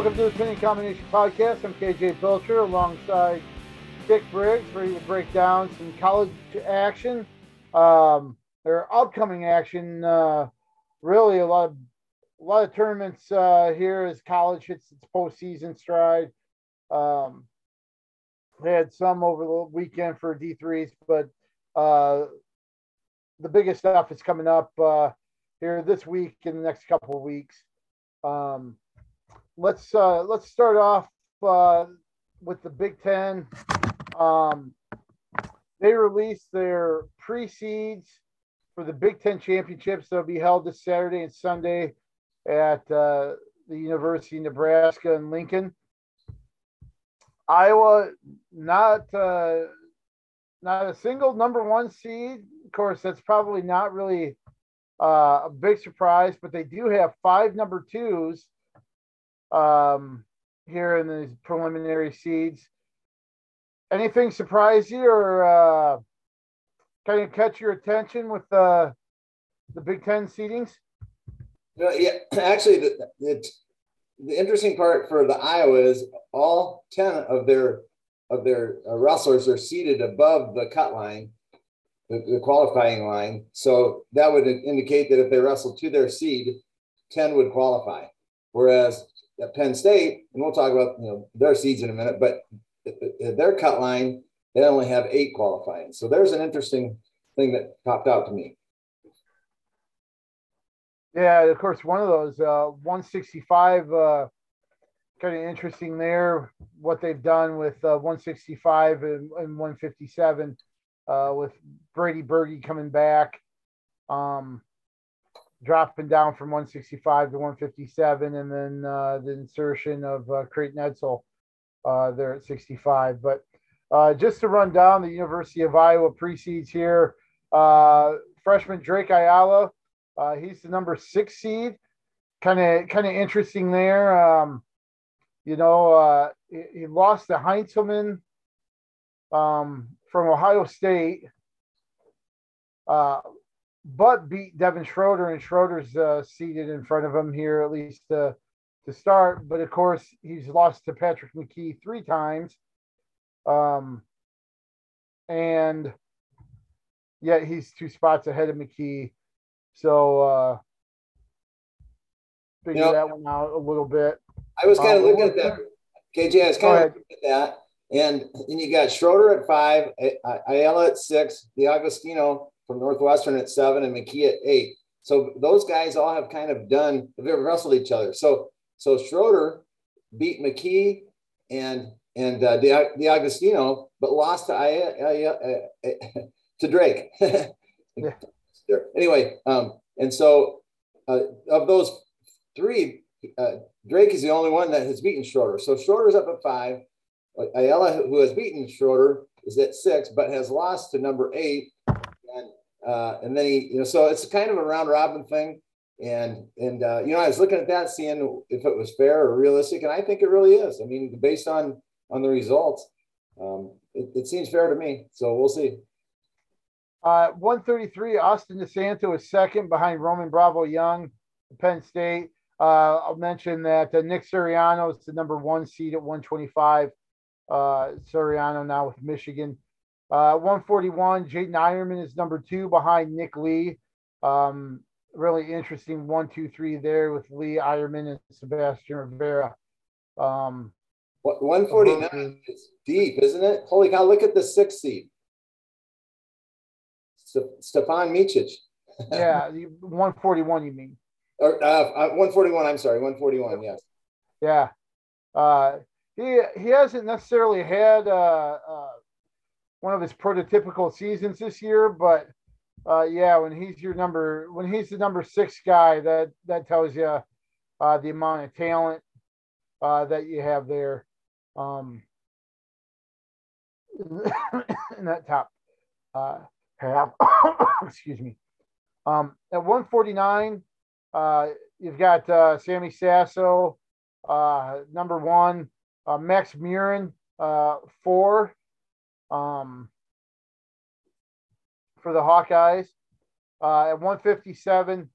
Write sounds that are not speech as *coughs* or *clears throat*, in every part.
Welcome to the Pinning Combination Podcast. I'm KJ Pilcher alongside Dick Briggs, ready to break down some college action, um, or upcoming action. Uh, really, a lot of a lot of tournaments uh, here as college hits its postseason stride. Um, they had some over the weekend for D3s, but uh, the biggest stuff is coming up uh, here this week in the next couple of weeks. Um, let's uh, let's start off uh, with the Big Ten. Um, they released their pre-seeds for the Big Ten championships. that'll be held this Saturday and Sunday at uh, the University of Nebraska in Lincoln. Iowa, not uh, not a single number one seed. Of course, that's probably not really uh, a big surprise, but they do have five number twos um, here in the preliminary seeds. Anything surprise you or uh, kind of catch your attention with uh, the Big Ten seedings? yeah, *clears throat* actually, the, the, the interesting part for the Iowa is all ten of their of their uh, wrestlers are seated above the cut line, the, the, qualifying line. So that would indicate that if they wrestle to their seed, ten would qualify. Whereas at Penn State, and we'll talk about you know their seeds in a minute, but their cut line they only have eight qualifying. So there's an interesting thing that popped out to me. Yeah, of course, one of those uh, 165. Uh, kind of interesting there what they've done with uh, 165 and, and 157 uh, with Brady Berge coming back, um, dropping down from 165 to 157, and then uh, the insertion of uh, Creighton Edsall uh, there at 65. But uh, just to run down the University of Iowa precedes here, uh, freshman Drake Ayala uh, he's the number six seed. Kind of, kind of interesting there. Um, you know, he, he, lost to Heinselman um, from Ohio State, but beat Devin Schroeder, and Schroeder's uh, seated in front of him here at least to to start. But of course, he's lost to Patrick McKee three times, um, and yet he's two spots ahead of McKee. So uh figure you know, that one out a little bit. I was kind of uh, looking at that. KJ, I was kind of looking at that. And then you got Schroeder at five, Ayala at six, DeAugustino from Northwestern at seven, and McKee at eight. So those guys all have kind of done, they've wrestled each other. So so Schroeder beat McKee and and uh, DeAugustino, but lost to Ayala, uh, to Drake. *laughs* yeah. Anyway, um, and so uh, of those three, uh, Drake is the only one that has beaten Schroeder. So Schroeder's up at five. Ayala, who has beaten Schroeder, is at six, but has lost to number eight. Uh, and then he, you know, so it's kind of a round robin thing. And, and uh, you know, I was looking at that, seeing if it was fair or realistic. And I think it really is. I mean, based on, on the results, um, it, it seems fair to me. So we'll see. Uh, 133, Austin DeSanto is second behind Roman Bravo Young, Penn State. Uh, I'll mention that uh, Nick Suriano is the number one seed at 125. Uh, Suriano now with Michigan. Uh, 141, Jaydin Eierman is number two behind Nick Lee. Um, really interesting one, two, three there with Lee Eierman and Sebastian Rivera. Um, 149 is deep, isn't it? Holy cow, look at the sixth seed. Stefan Micic. *laughs* yeah, 141, you mean? Or uh, 141, I'm sorry, 141, yes. Yeah. Uh, he, he hasn't necessarily had uh, uh, one of his prototypical seasons this year, but uh, yeah, when he's your number, when he's the number six guy, that that tells you uh, the amount of talent uh, that you have there. Um, *coughs* in that top uh, have, *coughs* excuse me. Um, at 149, uh, you've got uh, Sammy Sasso, uh, number one, uh, Max Murin, uh, four um, for the Hawkeyes. Uh, at 157,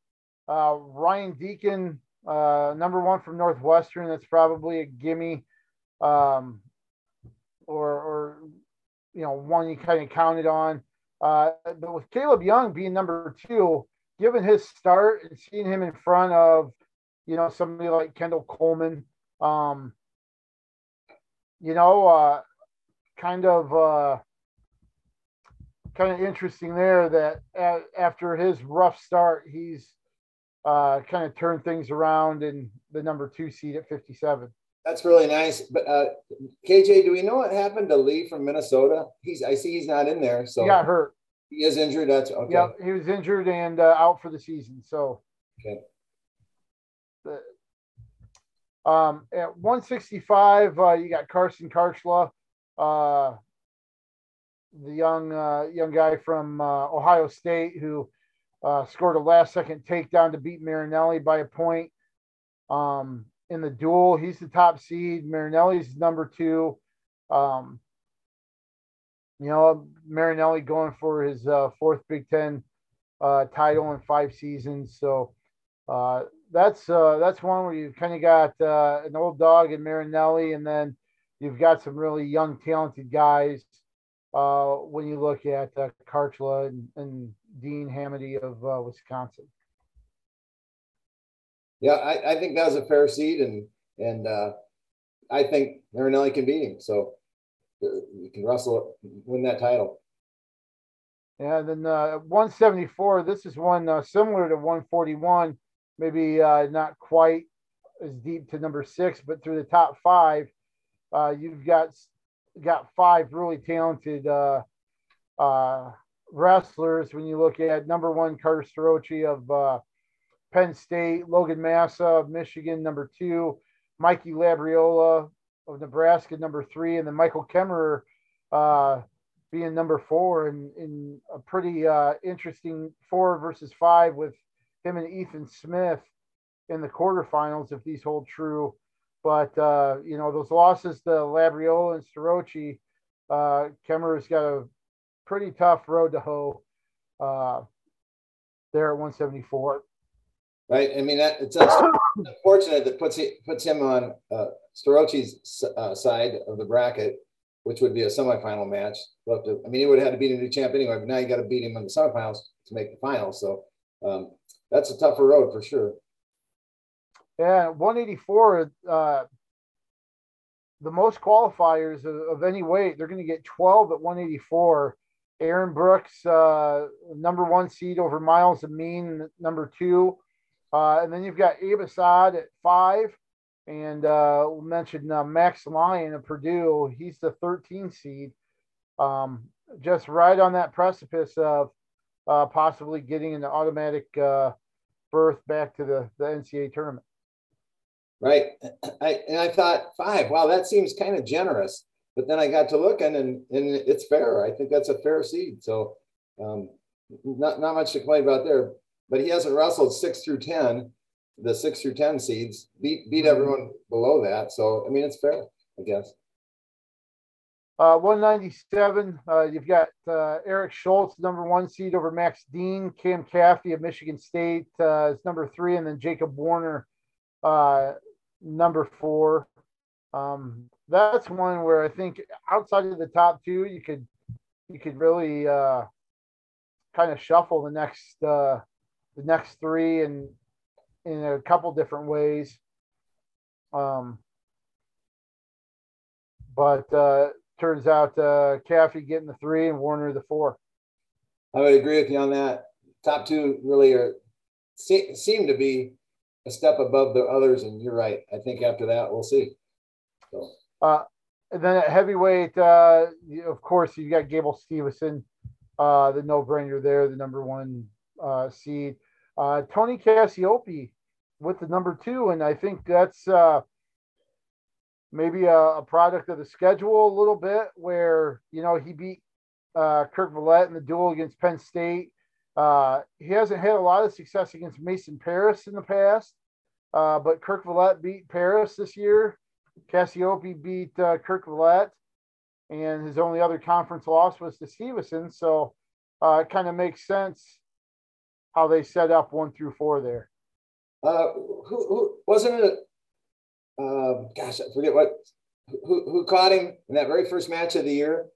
uh, Ryan Deakin uh, number one from Northwestern. That's probably a gimme, um, or or you know one you kind of counted on. Uh, but with Kaleb Young being number two, given his start and seeing him in front of you know somebody like Kendall Coleman, um, you know, uh, kind of uh, kind of interesting there that after his rough start, he's uh, kind of turned things around in the number two seed at 57. That's really nice. But uh, KJ, do we know what happened to Lee from Minnesota? He's I see he's not in there. So he got hurt. He is injured. That's okay. Yeah, he was injured and uh, out for the season. So okay. The, um, at 165, uh, you got Carson Kharchla, uh, the young uh, young guy from uh, Ohio State who uh, scored a last second takedown to beat Marinelli by a point. Um, in the duel, he's the top seed. Marinelli's number two. Um, you know, Marinelli going for his uh, fourth Big Ten uh, title in five seasons. So uh, that's uh, that's one where you've kind of got uh, an old dog in Marinelli, and then you've got some really young, talented guys. Uh, when you look at uh, Kharchla and, and Dean Hamiti of Wisconsin. Yeah, I, I think that was a fair seed, and and I think Marinelli can beat him. So you can wrestle win that title. Yeah, then uh, 174. This is one uh, similar to 141, maybe uh, not quite as deep to number six, but through the top five, uh, you've got got five really talented uh, uh, wrestlers. When you look at number one, Carter Starocci of Penn State, Logan Massa of Michigan, number two, Mikey Labriola of Nebraska, number three, and then Michael Kemerer uh, being number four, in, in a pretty uh, interesting four versus five with him and Ethan Smith in the quarterfinals, if these hold true. But uh, you know those losses to Labriola and Starocci, uh, Kemerer's got a pretty tough road to hoe uh, there at 174. Right. I mean, that, it's unfortunate that puts he, puts him on uh, uh, side of the bracket, which would be a semifinal match. To, I mean, he would have had to beat him to champ anyway, but now you got to beat him in the semifinals to make the finals. So um, that's a tougher road for sure. Yeah, 184. Uh, the most qualifiers of, of any weight, they're going to get 12 at 184. Aaron Brooks, uh, number one seed over Myles Amine, number two. Uh, and then you've got Abe Assad at five. And uh, we mentioned uh, Max Lyon of Purdue. He's the 13 seed. Um, just right on that precipice of uh, possibly getting an automatic uh, berth back to the, the NCAA tournament. Right. *clears throat* I, and I thought, five, wow, that seems kind of generous. But then I got to looking and, and it's fair. I think that's a fair seed. So um, not, not much to complain about there but he hasn't wrestled six through 10, the six through 10 seeds, beat, beat mm-hmm. everyone below that. So, I mean, it's fair, I guess. Uh, 197, uh, you've got uh, Eric Schultz, number one seed over Max Dean, Cam Caffey of Michigan State uh, is number three, and then Jacob Warner, uh, number four. Um, that's one where I think outside of the top two, you could you could really uh, kind of shuffle the next uh, the next three in in a couple different ways. Um, but uh, turns out uh, Caffey getting the three and Warner the four. I would agree with you on that. Top two really are seem to be a step above the others, and you're right. I think after that we'll see. So. Uh, and then at heavyweight, uh, of course, you got Gable Steveson, uh, the no-brainer there, the number one uh, seed uh, Tony Cassioppi with the number two, and I think that's uh, maybe a, a, product of the schedule a little bit, where you know he beat uh, Kerkvliet in the duel against Penn State. Uh, he hasn't had a lot of success against Mason Parris in the past, uh, but Kerkvliet beat Parris this year. Cassioppi beat uh, Kerkvliet, and his only other conference loss was to Steveson. So uh, it kind of makes sense how they set up one through four there. Uh, who, who wasn't it? Uh, gosh, I forget what. Who, who caught him in that very first match of the year?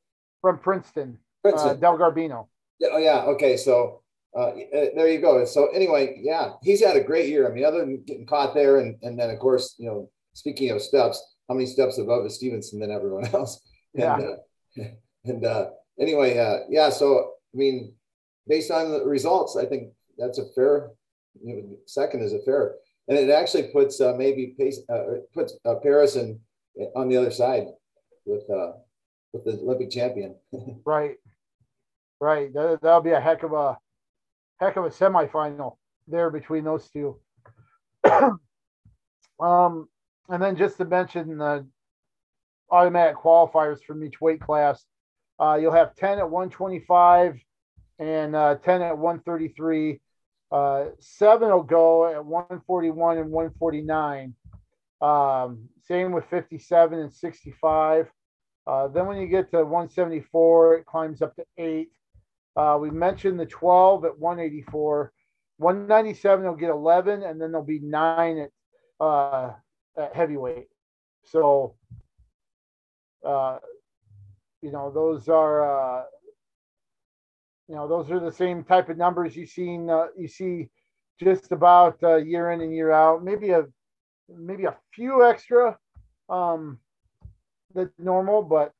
From Princeton. Princeton. Del Garbino. Oh yeah. Okay, so uh, uh, there you go. So anyway, yeah, he's had a great year. I mean, other than getting caught there, and and then of course, you know, speaking of steps, how many steps above is Steveson than everyone *laughs* else? Yeah. And, uh, *laughs* and uh, anyway, uh, yeah. So I mean, based on the results, I think that's a fair. You know, second is a fair, and it actually puts uh, maybe pace, uh, puts uh, Parris in, on the other side with uh, with the Olympic champion. *laughs* right, right. That, that'll be a heck of a heck of a semifinal there between those two. *clears throat* um, and then just to mention the automatic qualifiers from each weight class, uh, you'll have 10 at 125 and uh, 10 at 133. Uh, seven will go at 141 and 149. Um, same with 57 and 65. Uh, then when you get to 174, it climbs up to eight. Uh, we mentioned the 12 at 184. 197 They'll get 11, and then there'll be nine at, uh, at heavyweight. So, uh, you know, those are, uh, you know, those are the same type of numbers you seen. Uh, you see just about uh, year in and year out. Maybe a maybe a few extra um, than normal, but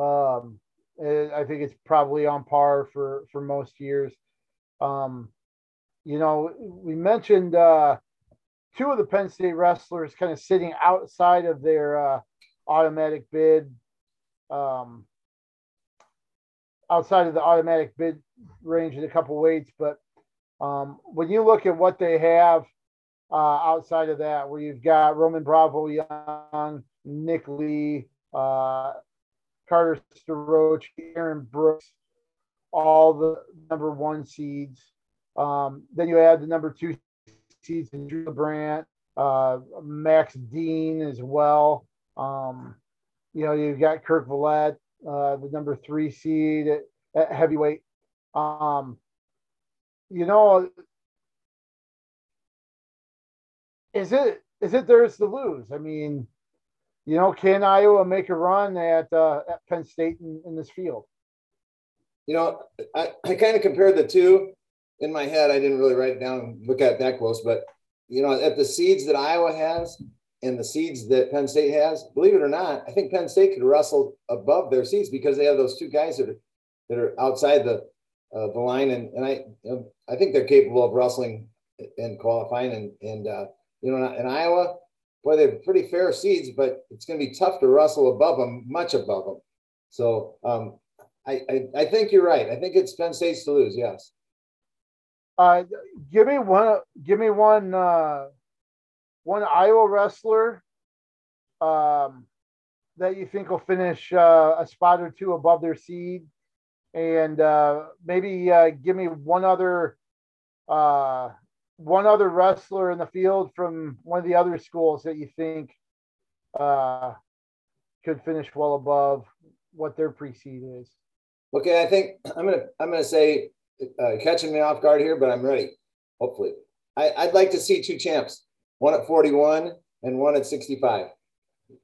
um, I think it's probably on par for for most years. Um, you know, we mentioned uh, two of the Penn State wrestlers kind of sitting outside of their uh, automatic bid, um, outside of the automatic bid range in a couple weights. But um, when you look at what they have uh, outside of that, where you've got Roman Bravo Young, Nick Lee, uh, Carter Starocci, Aaron Brooks, all the number one seeds. Um, then you add the number two seeds in Drew Brandt, uh, Max Dean as well. Um, you know, you've got Kerkvliet, uh, the number three seed at, at heavyweight. Um, you know, is it is it theirs to lose? I mean, you know, can Iowa make a run at, uh, at Penn State in, in this field? You know, I, I kind of compared the two in my head. I didn't really write it down and look at it that close, but you know, at the seeds that Iowa has and the seeds that Penn State has, believe it or not, I think Penn State could wrestle above their seeds because they have those two guys that are that are outside the uh, the line, and and I you know, I think they're capable of wrestling and qualifying, and and uh, you know, in Iowa, boy, they're pretty fair seeds, but it's going to be tough to wrestle above them, much above them. So um, I, I, I think you're right. I think it's Penn State's to lose. Yes. Uh, give me one. Give me one. Uh, one Iowa wrestler um, that you think will finish uh, a spot or two above their seed, and uh, maybe uh, give me one other uh, one other wrestler in the field from one of the other schools that you think uh, could finish well above what their pre-seed is. Okay, I think I'm gonna I'm gonna say uh, catching me off guard here, but I'm ready. Hopefully, I, I'd like to see two champs, one at 41 and one at 65.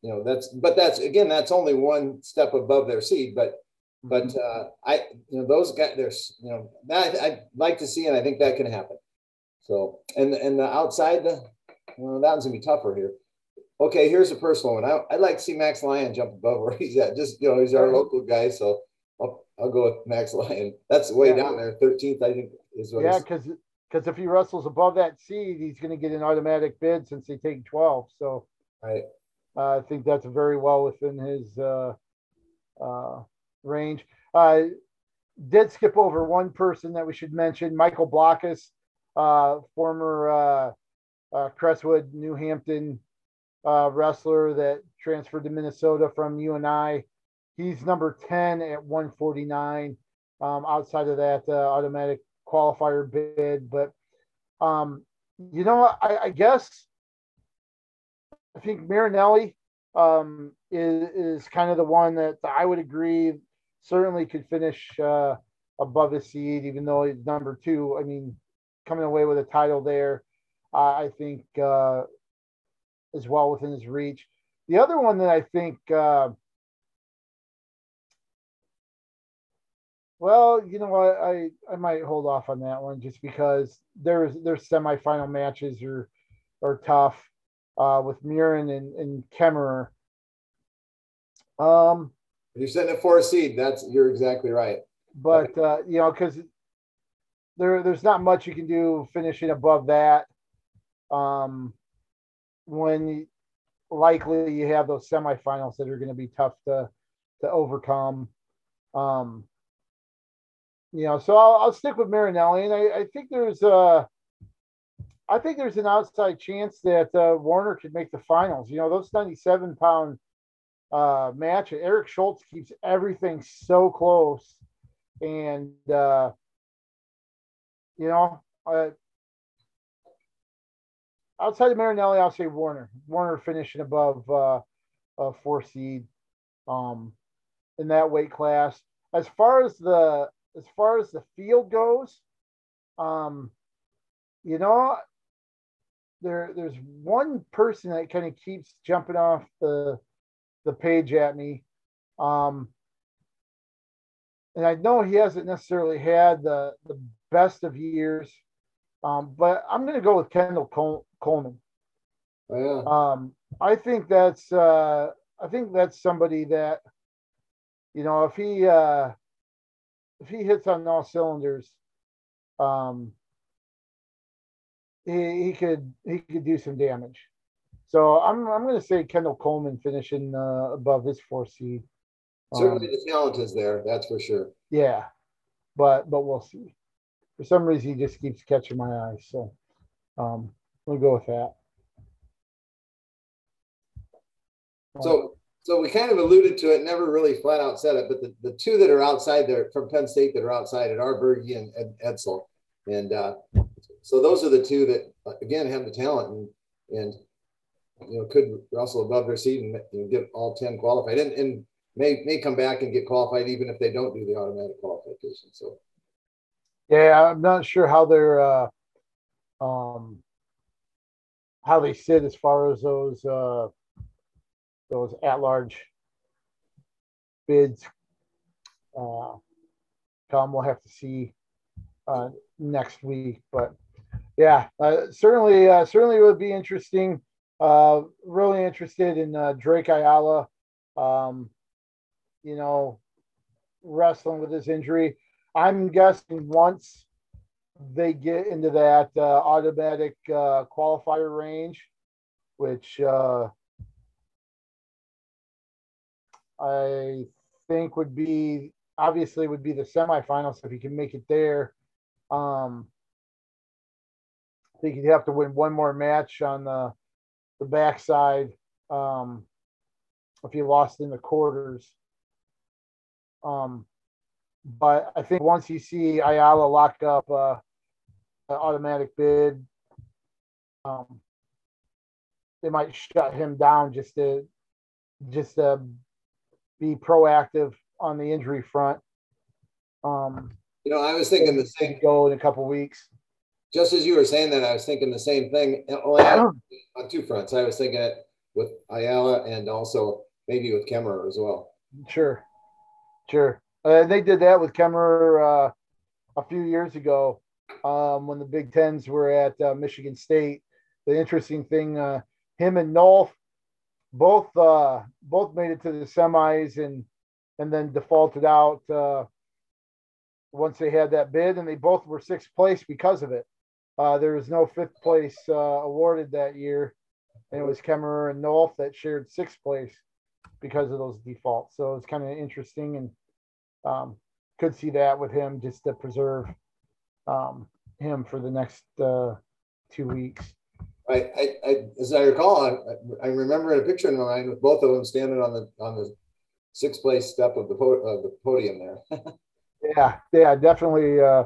You know, that's but that's again that's only one step above their seed, but but mm-hmm. uh, I you know those guys there's you know that I'd like to see and I think that can happen. So, and and the outside, the, well, that one's gonna be tougher here. Okay, here's a personal one. I, would like to see Max Lyon jump above where *laughs* he's at. Just you know, he's our local guy, so I'll, I'll go with Max Lyon. That's way yeah. down there, 13th, I think is what. Yeah, because because if he wrestles above that seed, he's going to get an automatic bid since they take 12. So, right. Uh, I think that's very well within his uh, uh, range. Uh, did skip over one person that we should mention, Michael Blockhus uh, former uh, uh, Crestwood, New Hampton uh, wrestler that transferred to Minnesota from UNI. He's number 10 at 149. Um, outside of that uh, automatic qualifier bid, but um, you know, I, I, guess I think Marinelli um, is is kind of the one that I would agree certainly could finish uh, above his seed, even though he's number two. I mean, coming away with a title there. I think uh, is well within his reach. The other one that I think, uh, well, you know what, I, I might hold off on that one just because there's there's semifinal matches are are tough uh, with Murin and, and Kemerer. Um, you're setting a four seed. That's you're exactly right. But uh, you know, because there there's not much you can do finishing above that. Um, when likely you have those semifinals that are going to be tough to to overcome. Um, you know, so I'll, I'll stick with Marinelli, and I, I think there's a, I think there's an outside chance that uh, Warner could make the finals. You know, those 97 pound uh, match, Eric Schultz keeps everything so close, and uh, you know, uh, outside of Marinelli, I'll say Warner. Warner finishing above uh, a four seed um, in that weight class. As far as the as far as the field goes, um, you know, there there's one person that kind of keeps jumping off the the page at me. Um, and I know he hasn't necessarily had the the best of years, um, but I'm going to go with Kendall Col- Coleman. Oh, yeah. Um, I think that's uh, I think that's somebody that you know if he uh, if he hits on all cylinders, um, he, he could he could do some damage. So I'm I'm going to say Kendall Coleman finishing uh, above his four seed. Certainly, um, the talent is there. That's for sure. Yeah, but but we'll see. For some reason, he just keeps catching my eye. So um, we'll go with that. So so we kind of alluded to it, never really flat out said it, but the, the two that are outside there from Penn State that are outside at are Berge and Ed, Edsall. And uh, so those are the two that again have the talent and and you know could wrestle above their seed and, and get all 10 qualified and, and may may come back and get qualified even if they don't do the automatic qualification. So yeah, I'm not sure how they're uh, um, how they sit as far as those uh, those at large bids uh, come. We'll have to see uh, next week, but yeah, uh, certainly, uh, certainly would be interesting. Uh, really interested in uh, Drake Ayala. Um, you know, wrestling with his injury. I'm guessing once they get into that uh, automatic uh, qualifier range, which uh, I think would be obviously would be the semifinals if he can make it there. Um, I think he'd have to win one more match on the the backside um, if he lost in the quarters. Um, but I think once you see Ayala lock up uh, an automatic bid, um, they might shut him down just to just to be proactive on the injury front. Um, you know, I was thinking the same. Go in a couple weeks. Just as you were saying that, I was thinking the same thing. *clears throat* On two fronts. I was thinking it with Ayala and also maybe with Kemerer as well. Sure, sure. Uh, they did that with Kemerer uh, a few years ago um, when the Big Tens were at uh, Michigan State. The interesting thing, uh, him and Nolf both uh, both made it to the semis and and then defaulted out uh, once they had that bid, and they both were sixth place because of it. There was no fifth place awarded that year, and it was Kemerer and Nolf that shared sixth place because of those defaults. So it's kind of interesting, and um, could see that with him just to preserve um, him for the next uh, two weeks. I, I, I, as I recall, I, I remember in a picture in mind with both of them standing on the on the sixth place step of the po- of the podium there. *laughs* yeah, yeah, definitely, uh,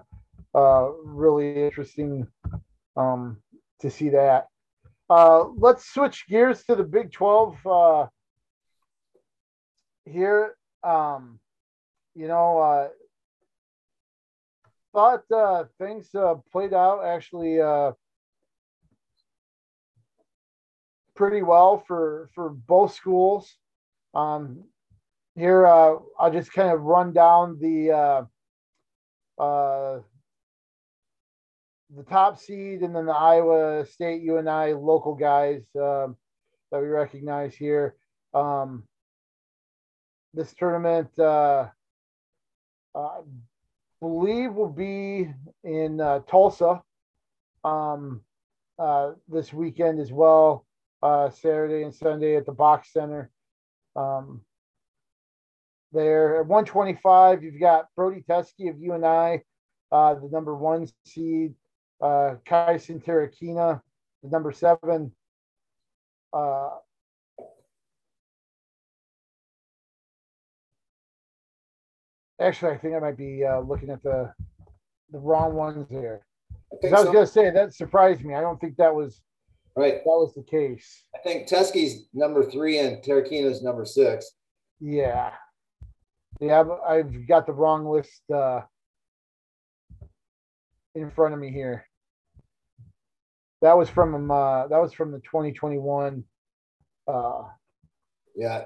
uh, really interesting um, to see that. Uh, let's switch gears to the Big Twelve uh, here. Um, you know, uh, thought uh, things uh, played out actually uh, pretty well for for both schools. Um, here, uh, I'll just kind of run down the uh, uh, the top seed and then the Iowa State UNI local guys um, that we recognize here. Um, this tournament, uh, I believe, will be in uh, Tulsa um, uh, this weekend as well, uh, Saturday and Sunday at the BOK Center. Um, there at 125, you've got Brody Teske of UNI, uh, the number one seed, uh, Terrakina, the number seven. Uh, actually, I think I might be uh, looking at the the wrong ones there. I, I was so. going to say that surprised me. I don't think that was right. That was the case. I think Teske's number three and Terrakina's number six. Yeah, yeah. I've got the wrong list uh, in front of me here. That was from uh, that was from the 2021. Uh, yeah.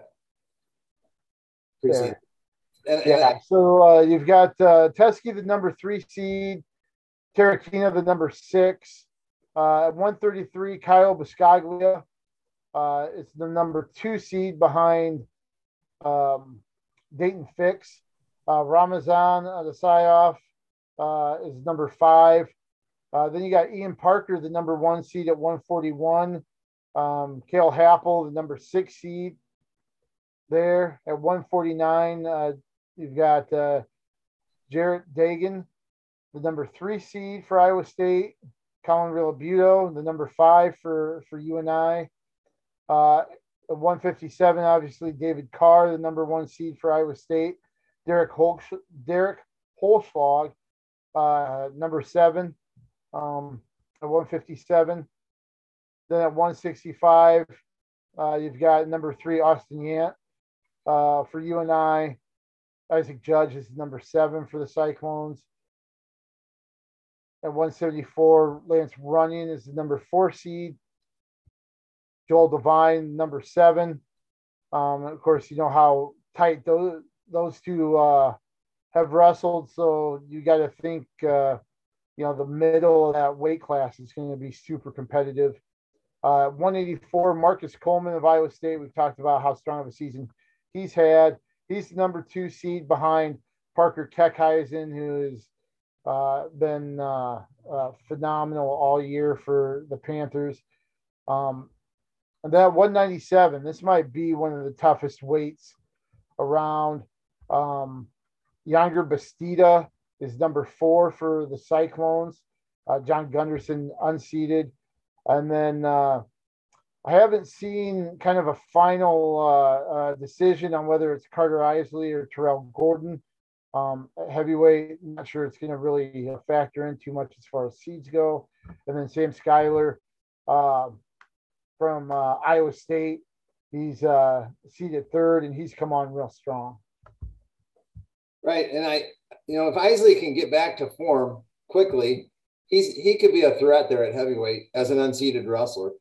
And, yeah. And, so uh, you've got uh, Teske, the number three seed, Terrakina, the number six. Uh, 133, Kyle Biscaglia uh, is the number two seed behind um, Dayton Fix. Uh, Ramazan Attasauov uh, is number five. Uh, then you got Ian Parker, the number one seed at 141. Um, Cael Happel, the number six seed there at 149. Uh, you've got uh, Jarrett Degen, the number three seed for Iowa State. Colin Realbuto, the number five for, for UNI. Uh, at 157, obviously, David Carr, the number one seed for Iowa State. Derek Holsch, Derek Holschlag, uh, number seven um, at 157. Then at 165, uh, you've got number three, Austin Yant. Uh, for UNI, Isaac Judge is number seven for the Cyclones. At 174, Lance Runyon is the number four seed. Joel Devine, number seven. Um, of course, you know how tight those those two uh, have wrestled, so you got to think uh, you know, the middle of that weight class is going to be super competitive. Uh, 184, Marcus Coleman of Iowa State. We've talked about how strong of a season he's had. He's the number two seed behind Parker Keckeisen, who has uh, been uh, uh phenomenal all year for the Panthers. Um, and that 197, this might be one of the toughest weights around. Um, Yonger Bastida is number four for the Cyclones. Uh, John Gunderson unseated. And then uh, I haven't seen kind of a final uh, uh decision on whether it's Carter Isley or Tyrell Gordon. Um, heavyweight, not sure it's going to really factor in too much as far as seeds go. And then Sam Schuyler um, from uh, Iowa State. He's uh, seated third, and he's come on real strong. Right, and I you know, if Isley can get back to form quickly, he's he could be a threat there at heavyweight as an unseeded wrestler.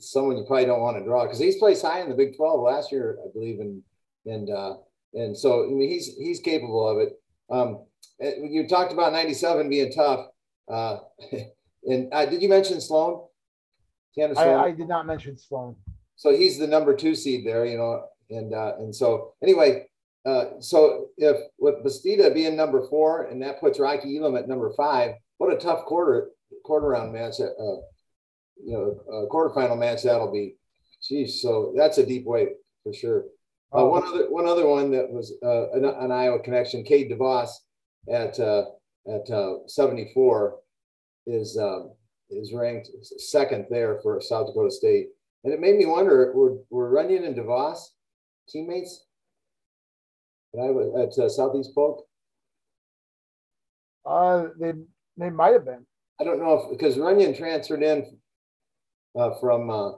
Someone you probably don't want to draw because he's placed high in the Big 12 last year, I believe, and and uh, and so I mean he's he's capable of it. Um, you talked about 97 being tough, uh, *laughs* and uh, did you mention Sloan? Sloan? I, I, did not mention Sloan. So he's the number two seed there, you know, and uh, and so anyway, uh, so if with Bastida being number four and that puts Rocky Elam at number five, what a tough quarter quarter round match. Uh, you know, a quarterfinal match that'll be. Geez, so that's a deep weight for sure. Uh, oh. one other one other one that was uh, an, an, Iowa connection. Cade DeVos at uh, at uh, 74 is um, is ranked second there for South Dakota State, and it made me wonder: were were Runyon and DeVos teammates? I was at uh, Southeast Polk? Uh, they they might have been. I don't know if because Runyon transferred in uh, from uh,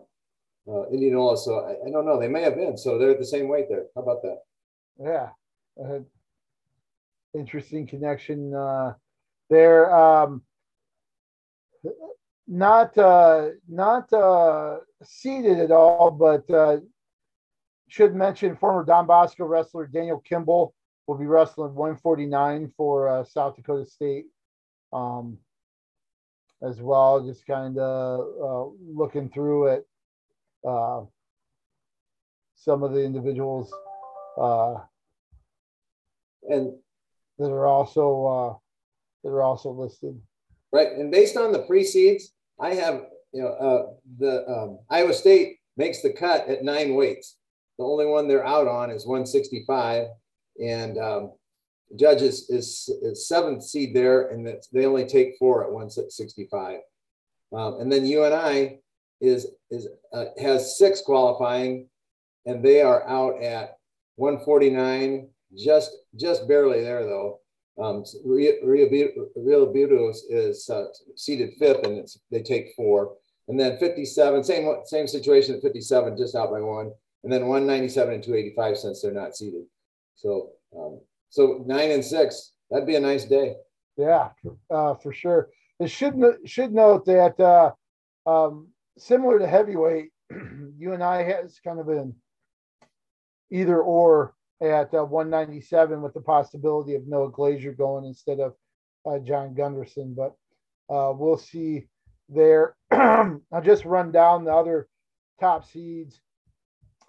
uh, Indianola, so I, I, don't know. They may have been. So they're the same weight there. How about that? Yeah, interesting connection uh, there. Um, not uh, not uh, seeded at all, but uh, should mention former Don Bosco wrestler Daniel Kimball will be wrestling 149 for uh, South Dakota State um, as well. Just kind of uh, looking through it, uh, some of the individuals uh, and that are also uh, that are also listed. Right, and based on the pre-seeds, I have you know uh, the um, Iowa State makes the cut at nine weights. The only one they're out on is 165, and um, judges is, is seventh seed there, and they only take four at 165. Um, and then UNI is is uh, has six qualifying, and they are out at 149, just just barely there though. Um, Rio Budos is uh, seated fifth, and they take four. And then 57, same same situation at 57, just out by one. And then 197 and 285 since they're not seated. So um, so nine and six, that'd be a nice day. Yeah, uh, for sure. It should should note that uh, um, similar to heavyweight, *clears throat* UNI has kind of an either or at uh, 197 with the possibility of Noah Glaser going instead of uh, John Gunderson. But uh, we'll see there. *clears throat* I'll just run down the other top seeds.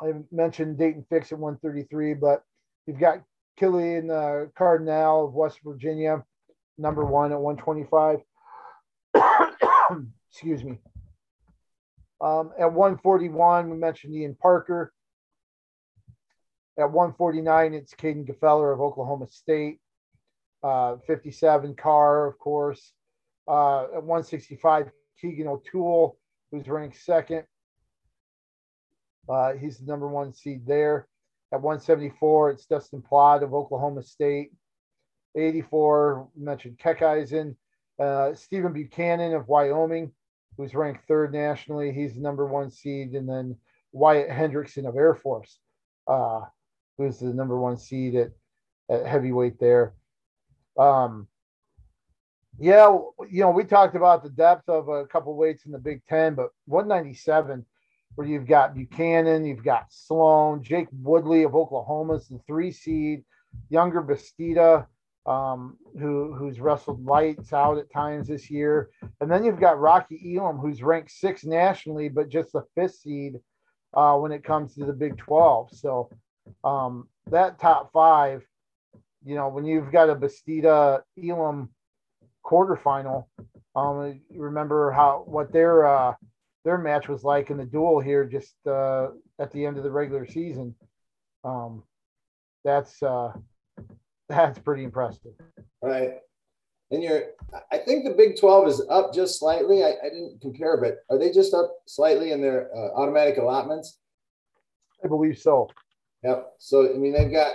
I mentioned Dayton Fix at 133, but you've got Killian uh, Cardinale of West Virginia, number one at 125. *coughs* Excuse me. Um, at 141, we mentioned Ian Parker. At 149, it's Kaden Gfeller of Oklahoma State. Uh, 57, Carr, of course. Uh, at 165, Keegan O'Toole, who's ranked second. Uh, he's the number one seed there. At 174, it's Dustin Plott of Oklahoma State. 84, mentioned Keckeisen. Uh, Stephen Buchanan of Wyoming, who's ranked third nationally. He's the number one seed. And then Wyatt Hendrickson of Air Force, uh, who's the number one seed at, at heavyweight there. Um, yeah, you know, we talked about the depth of a couple weights in the Big Ten, but 197 where you've got Buchanan, you've got Sloan, Jake Woodley of Oklahoma's the three seed, Yonger Bastida, um, who who's wrestled lights out at times this year, and then you've got Rocky Elam, who's ranked sixth nationally, but just the fifth seed uh, when it comes to the Big Twelve. So um, that top five, you know, when you've got a Bastida Elam quarterfinal, um, remember how what their uh, their match was like in the duel here just uh, at the end of the regular season. Um, that's uh, *laughs* that's pretty impressive. Right. And you're, I think the Big 12 is up just slightly. I, I didn't compare, but are they just up slightly in their uh, automatic allotments? I believe so. Yep. So, I mean, they've got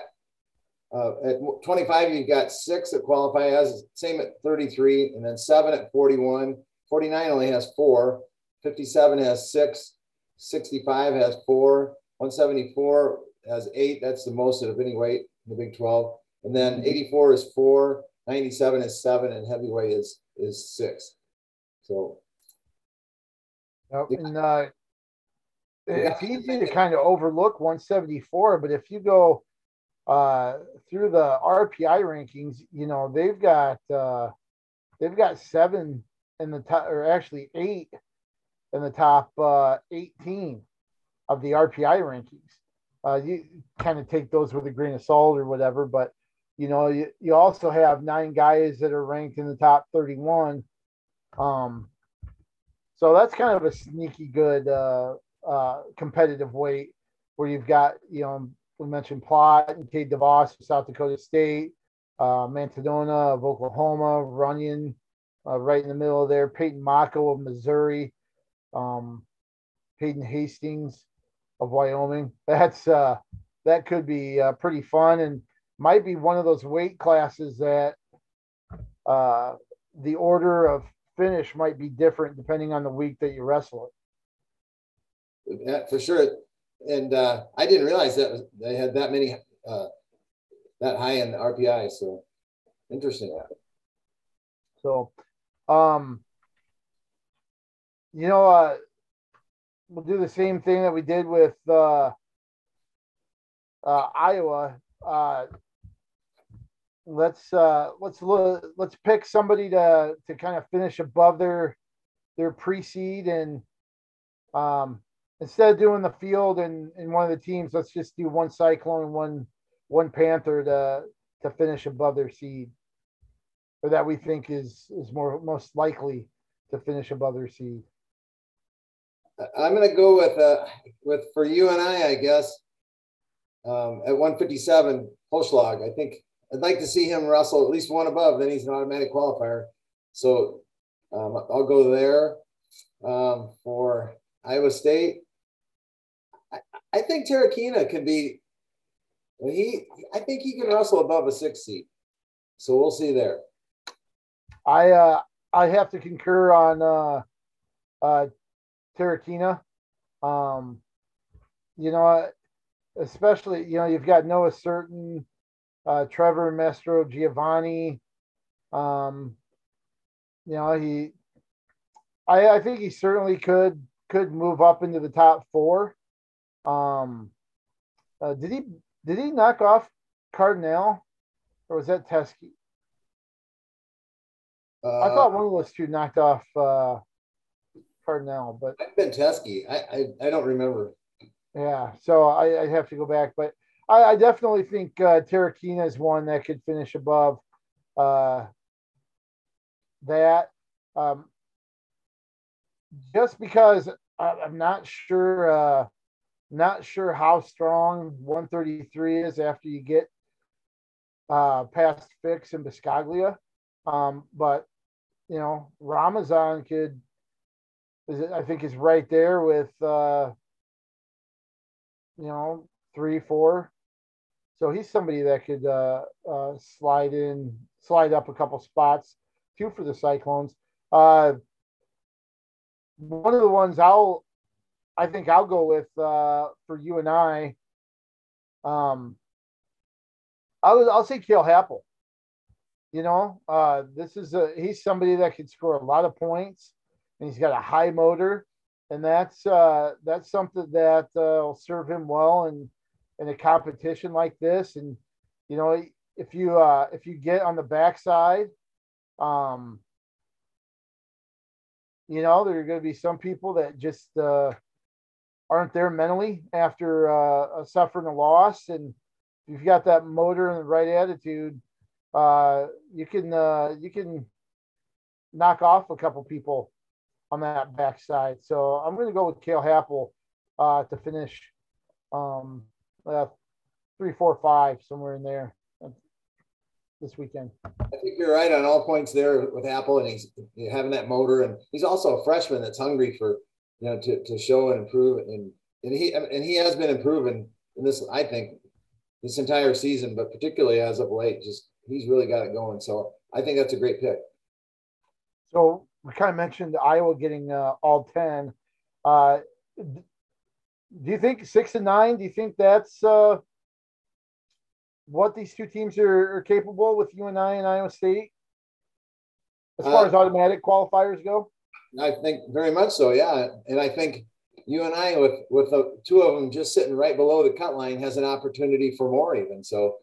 uh, at 25, you've got six that qualify as same at 33, and then seven at 41. 49 only has four. 57 has six, 65 has four, 174 has eight. That's the most of any weight in the Big 12. And then 84 is four, 97 is seven, and heavyweight is is six. So, yep. and uh, it's easy to kind of overlook 174, but if you go uh, through the RPI rankings, you know they've got uh, they've got seven in the top, or actually eight in the top uh, 18 of the RPI rankings. Uh, you kind of take those with a grain of salt or whatever, but you know, you, you also have nine guys that are ranked in the top 31. Um, so that's kind of a sneaky good uh, uh, competitive weight where you've got, you know, we mentioned Plott and Cade DeVos of South Dakota State, uh, Mantadona of Oklahoma, Runyon uh, right in the middle there, Peyton Mocco of Missouri, um, Hayden Hastings of Wyoming. *laughs* That's uh, that could be uh, pretty fun and might be one of those weight classes that uh, the order of finish might be different depending on the week that you wrestle it. Yeah, for sure. And uh, I didn't realize that was, they had that many uh, that high in the RPI. So interesting. So, um, you know, uh, we'll do the same thing that we did with uh, uh, Iowa. Uh, let's uh, let's look, let's pick somebody to to kind of finish above their their pre-seed and um, instead of doing the field and, in one of the teams, let's just do one Cyclone and one one Panther to to finish above their seed, or that we think is is more most likely to finish above their seed. I'm going to go with uh, with for you and I, I guess, um, at 157 Holschlag. I think I'd like to see him wrestle at least one above. Then he's an automatic qualifier. So um, I'll go there um, for Iowa State. I, I think Terrakina can be. He, I think he can wrestle above a six seat. So we'll see there. I uh, I have to concur on uh, uh, Terrakina. Um, you know, especially you know you've got Noah Surtin, uh, Trevor Mastrogiovanni. Um, you know he, I I think he certainly could could move up into the top four. Um, uh, did he did he knock off Cardinale, or was that Teske? Uh, I thought one of those two knocked off uh, Cardinale, but I've been Teske. I, I, I don't remember. Yeah, so I, I have to go back, but I, I definitely think uh, Terrakina is one that could finish above uh, that. Um, just because I'm not sure, uh, not sure how strong 133 is after you get uh, past Fix and Biscoglia. Um, but you know, Ramazan could is I think is right there with uh, you know three four. So he's somebody that could uh, uh, slide in, slide up a couple spots, two for the Cyclones. Uh, one of the ones I'll, I think I'll go with uh, for you and I. Um, I'll I'll say Cael Happel. You know, uh, this is a he's somebody that could score a lot of points and he's got a high motor, and that's uh, that's something that uh, will serve him well in in a competition like this. And you know, if you uh, if you get on the backside, um, you know, there are going to be some people that just uh, aren't there mentally after uh, suffering a loss, and if you've got that motor and the right attitude, uh, you can uh, you can knock off a couple people on that backside. So I'm going to go with Cael Happel uh, to finish um, uh, three, four, five, somewhere in there this weekend. I think you're right on all points there with Happel, and he's having that motor, and he's also a freshman that's hungry for you know to, to show and improve, and and he and he has been improving in this. I think this entire season, but particularly as of late, just he's really got it going. So I think that's a great pick. So we kind of mentioned Iowa getting uh, all 10. Uh, do you think six and nine? Do you think that's uh, what these two teams are, are capable with UNI and I and Iowa State as far uh, as automatic qualifiers go? I think very much so, yeah. And I think UNI with with the two of them just sitting right below the cut line has an opportunity for more even. So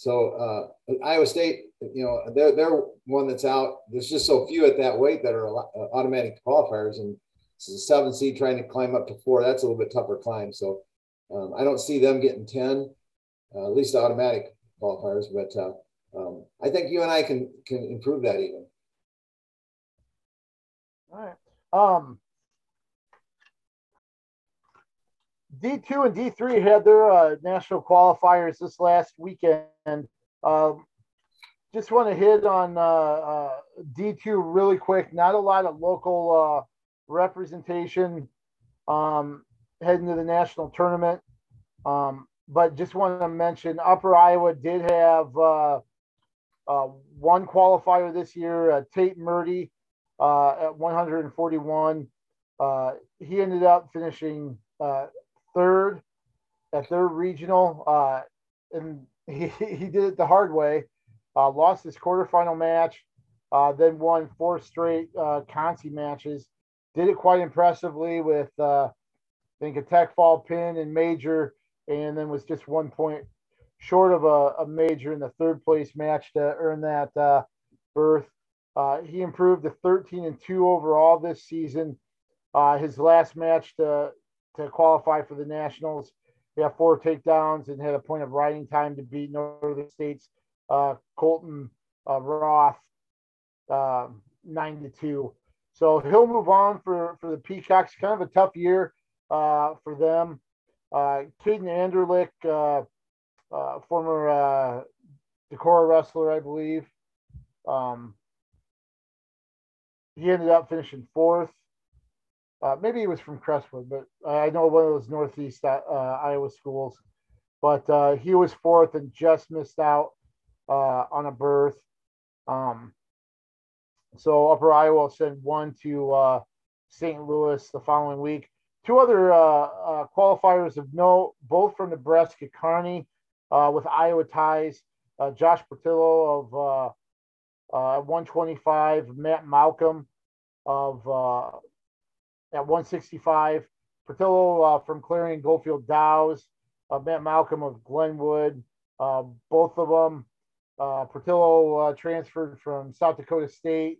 so uh, Iowa State, you know, they're they're one that's out. There's just so few at that weight that are uh, automatic qualifiers, and it's a seven seed trying to climb up to four. That's a little bit tougher climb. So um, I don't see them getting ten, uh, at least automatic qualifiers. But uh, um, I think you and I can can improve that even. All right. Um, D2 and D3 had their uh, national qualifiers this last weekend. Um, just want to hit on uh, uh, D2 really quick. Not a lot of local uh, representation um, heading to the national tournament. Um, but just want to mention Upper Iowa did have uh, uh, one qualifier this year, Tate Murdy at 141. he ended up finishing third at their regional, uh, and *laughs* he, he did it the hard way. Uh, lost his quarterfinal match, uh, then won four straight uh, Consi matches. did it quite impressively with, uh, I think, a tech fall pin and major, and then was just one point short of a, a major in the third place match to earn that uh, berth. Uh, he improved to 13 and 2 overall this season. Uh, his last match to, to qualify for the Nationals, he had four takedowns and had a point of riding time to beat Northern States uh, Colton uh, Roth um, 9 to 2. So he'll move on for, for the Peacocks. Kind of a tough year uh, for them. Uh, Caden Anderlich, uh, uh, former uh, Decorah wrestler, I believe. Um, he ended up finishing fourth. Uh, maybe he was from Crestwood, but I know one of those Northeast uh, Iowa schools. But uh, he was fourth and just missed out uh, on a berth. Um, so Upper Iowa sent one to uh, St. Louis the following week. Two other uh, qualifiers of note, both from Nebraska Kearney with Iowa ties. Josh Portillo of uh, 125, Matt Malcolm of at 165, Portillo uh, from Clarion Goldfield Dows, uh, Matt Malcolm of Glenwood, uh, both of them. Uh, Portillo transferred from South Dakota State.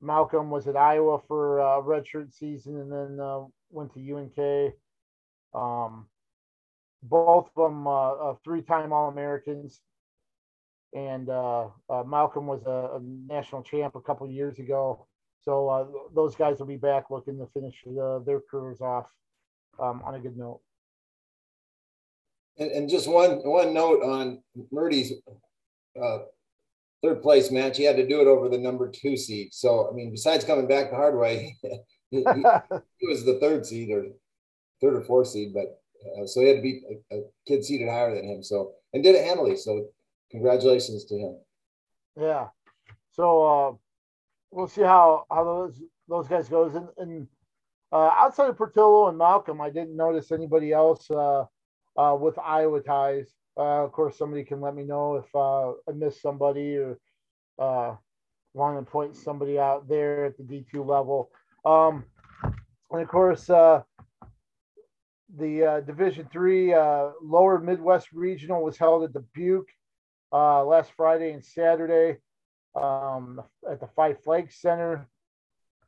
Malcolm was at Iowa for a redshirt season and then went to UNK. Um, both of them uh, three-time All-Americans and uh, uh, Malcolm was a, a, national champ a couple years ago. So uh, those guys will be back looking to finish uh, their careers off um, on a good note. And, and, just one one note on Murdy's uh, third place match, he had to do it over the number two seed. So I mean, besides coming back the hard way, *laughs* he, he, *laughs* he, was the third seed or third or fourth seed, but uh, so he had to beat a, a kid seated higher than him. So and did it handily. So congratulations to him. Yeah. So uh, we'll see how how those those guys goes. And, and uh, outside of Portillo and Malcolm, I didn't notice anybody else uh, uh with Iowa ties. Uh, of course, somebody can let me know if uh, I missed somebody or want to point somebody out there at the D two level. Um, and of course, the Division three Lower Midwest Regional was held at Dubuque uh, last Friday and Saturday um, at the Five Flags Center.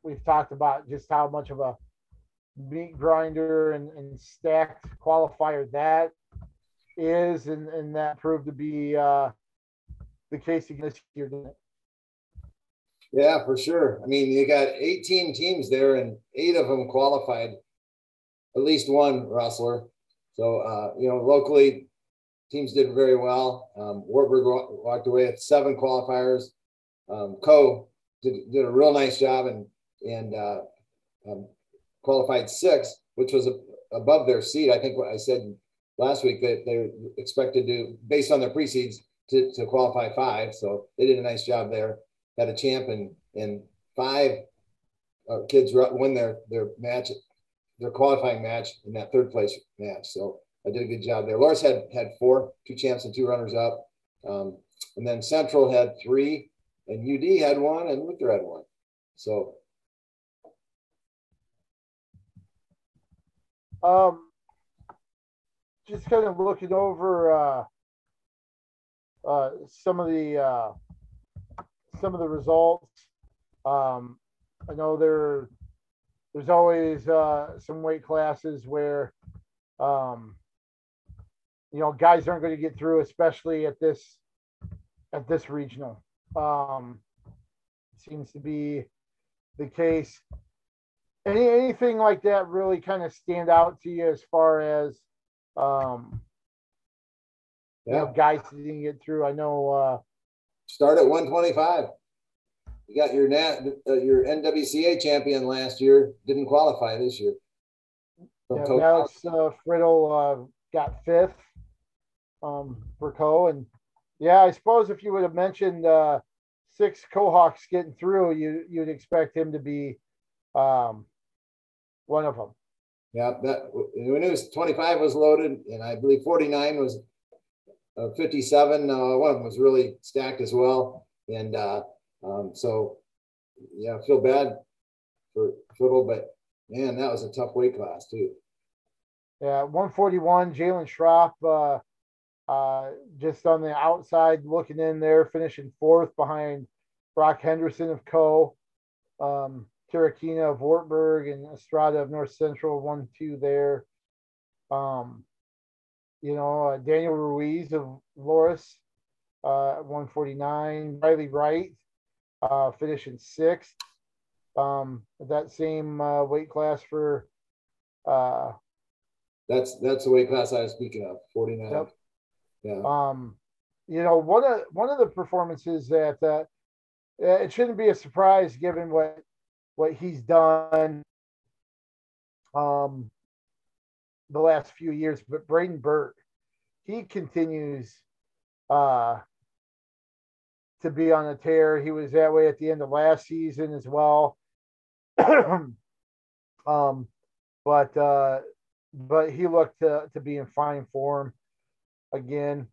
We've talked about just how much of a meat grinder and, and stacked qualifier that is, and, and that proved to be uh, the case again this year, didn't it? Yeah, for sure. I mean, you got 18 teams there, and eight of them qualified, at least one wrestler. So, uh, you know, locally, teams did very well. Um, Wartburg walked away with seven qualifiers. Um, Coe did, did a real nice job and and uh, um, qualified six, which was a, above their seed. I think what I said last week that they expected to, based on their pre-seeds, to, to qualify five. So they did a nice job there. Had a champ and and five uh, kids won their their match, their qualifying match in that third place match. So I did a good job there. Loras had had four, two champs and two runners up. Um, and then Central had three, and UD had one, and Luther had one. So, um, just kind of looking over uh, uh, some of the uh, some of the results. Um, I know there there's always uh, some weight classes where um, you know, guys aren't going to get through, especially at this at this regional. Um, seems to be the case. Any anything like that really kind of stand out to you as far as um, yeah. you know, guys didn't get through? I know. Uh, Start at 125. You got your nat uh, your NWCA champion last year. Didn't qualify this year. Yeah, Alex uh, Friddle uh, got fifth um, for Coe. And yeah, I suppose if you would have mentioned uh, six Kohawks getting through, you you'd expect him to be um, one of them. Yeah, that when it was 25 was loaded, and I believe 49 was uh, 57. Uh, one of them was really stacked as well, and uh, um, so yeah, I feel bad for Friddle, but man, that was a tough weight class too. Yeah, 141, Jalen Schropp, uh, just on the outside looking in there, finishing fourth behind Brock Henderson of Coe. Um, Tirakina of Wartburg and Estrada of North Central, one, two there. Um, you know, uh, Daniel Ruiz of Loras, uh, 149. Riley Wright, uh, finishing sixth. Um, that same uh, weight class for. Uh, that's that's the weight class I was speaking of, 49. Yep. Yeah. Um, you know, one of one of the performances that uh, it shouldn't be a surprise given what what he's done um the last few years, but Braden Burt, he continues uh to be on a tear. He was that way at the end of last season as well. *clears throat* um, but uh, but he looked to, to be in fine form again,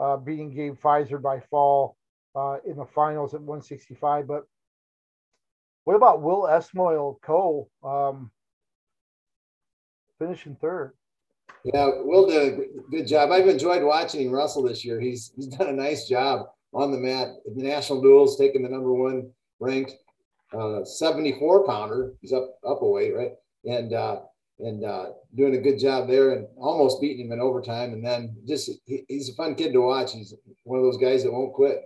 uh, beating Gabe Pfizer by fall uh, in the finals at 165. But what about Will Esmoil Cole um, finishing third? Yeah, Will did a good job. I've enjoyed watching Russell this year. He's he's done a nice job on the mat. The national duels, taking the number one ranked uh, 74 pounder. He's up up a weight, right? And uh, and uh, doing a good job there, and almost beating him in overtime. And then just he, he's a fun kid to watch. He's one of those guys that won't quit.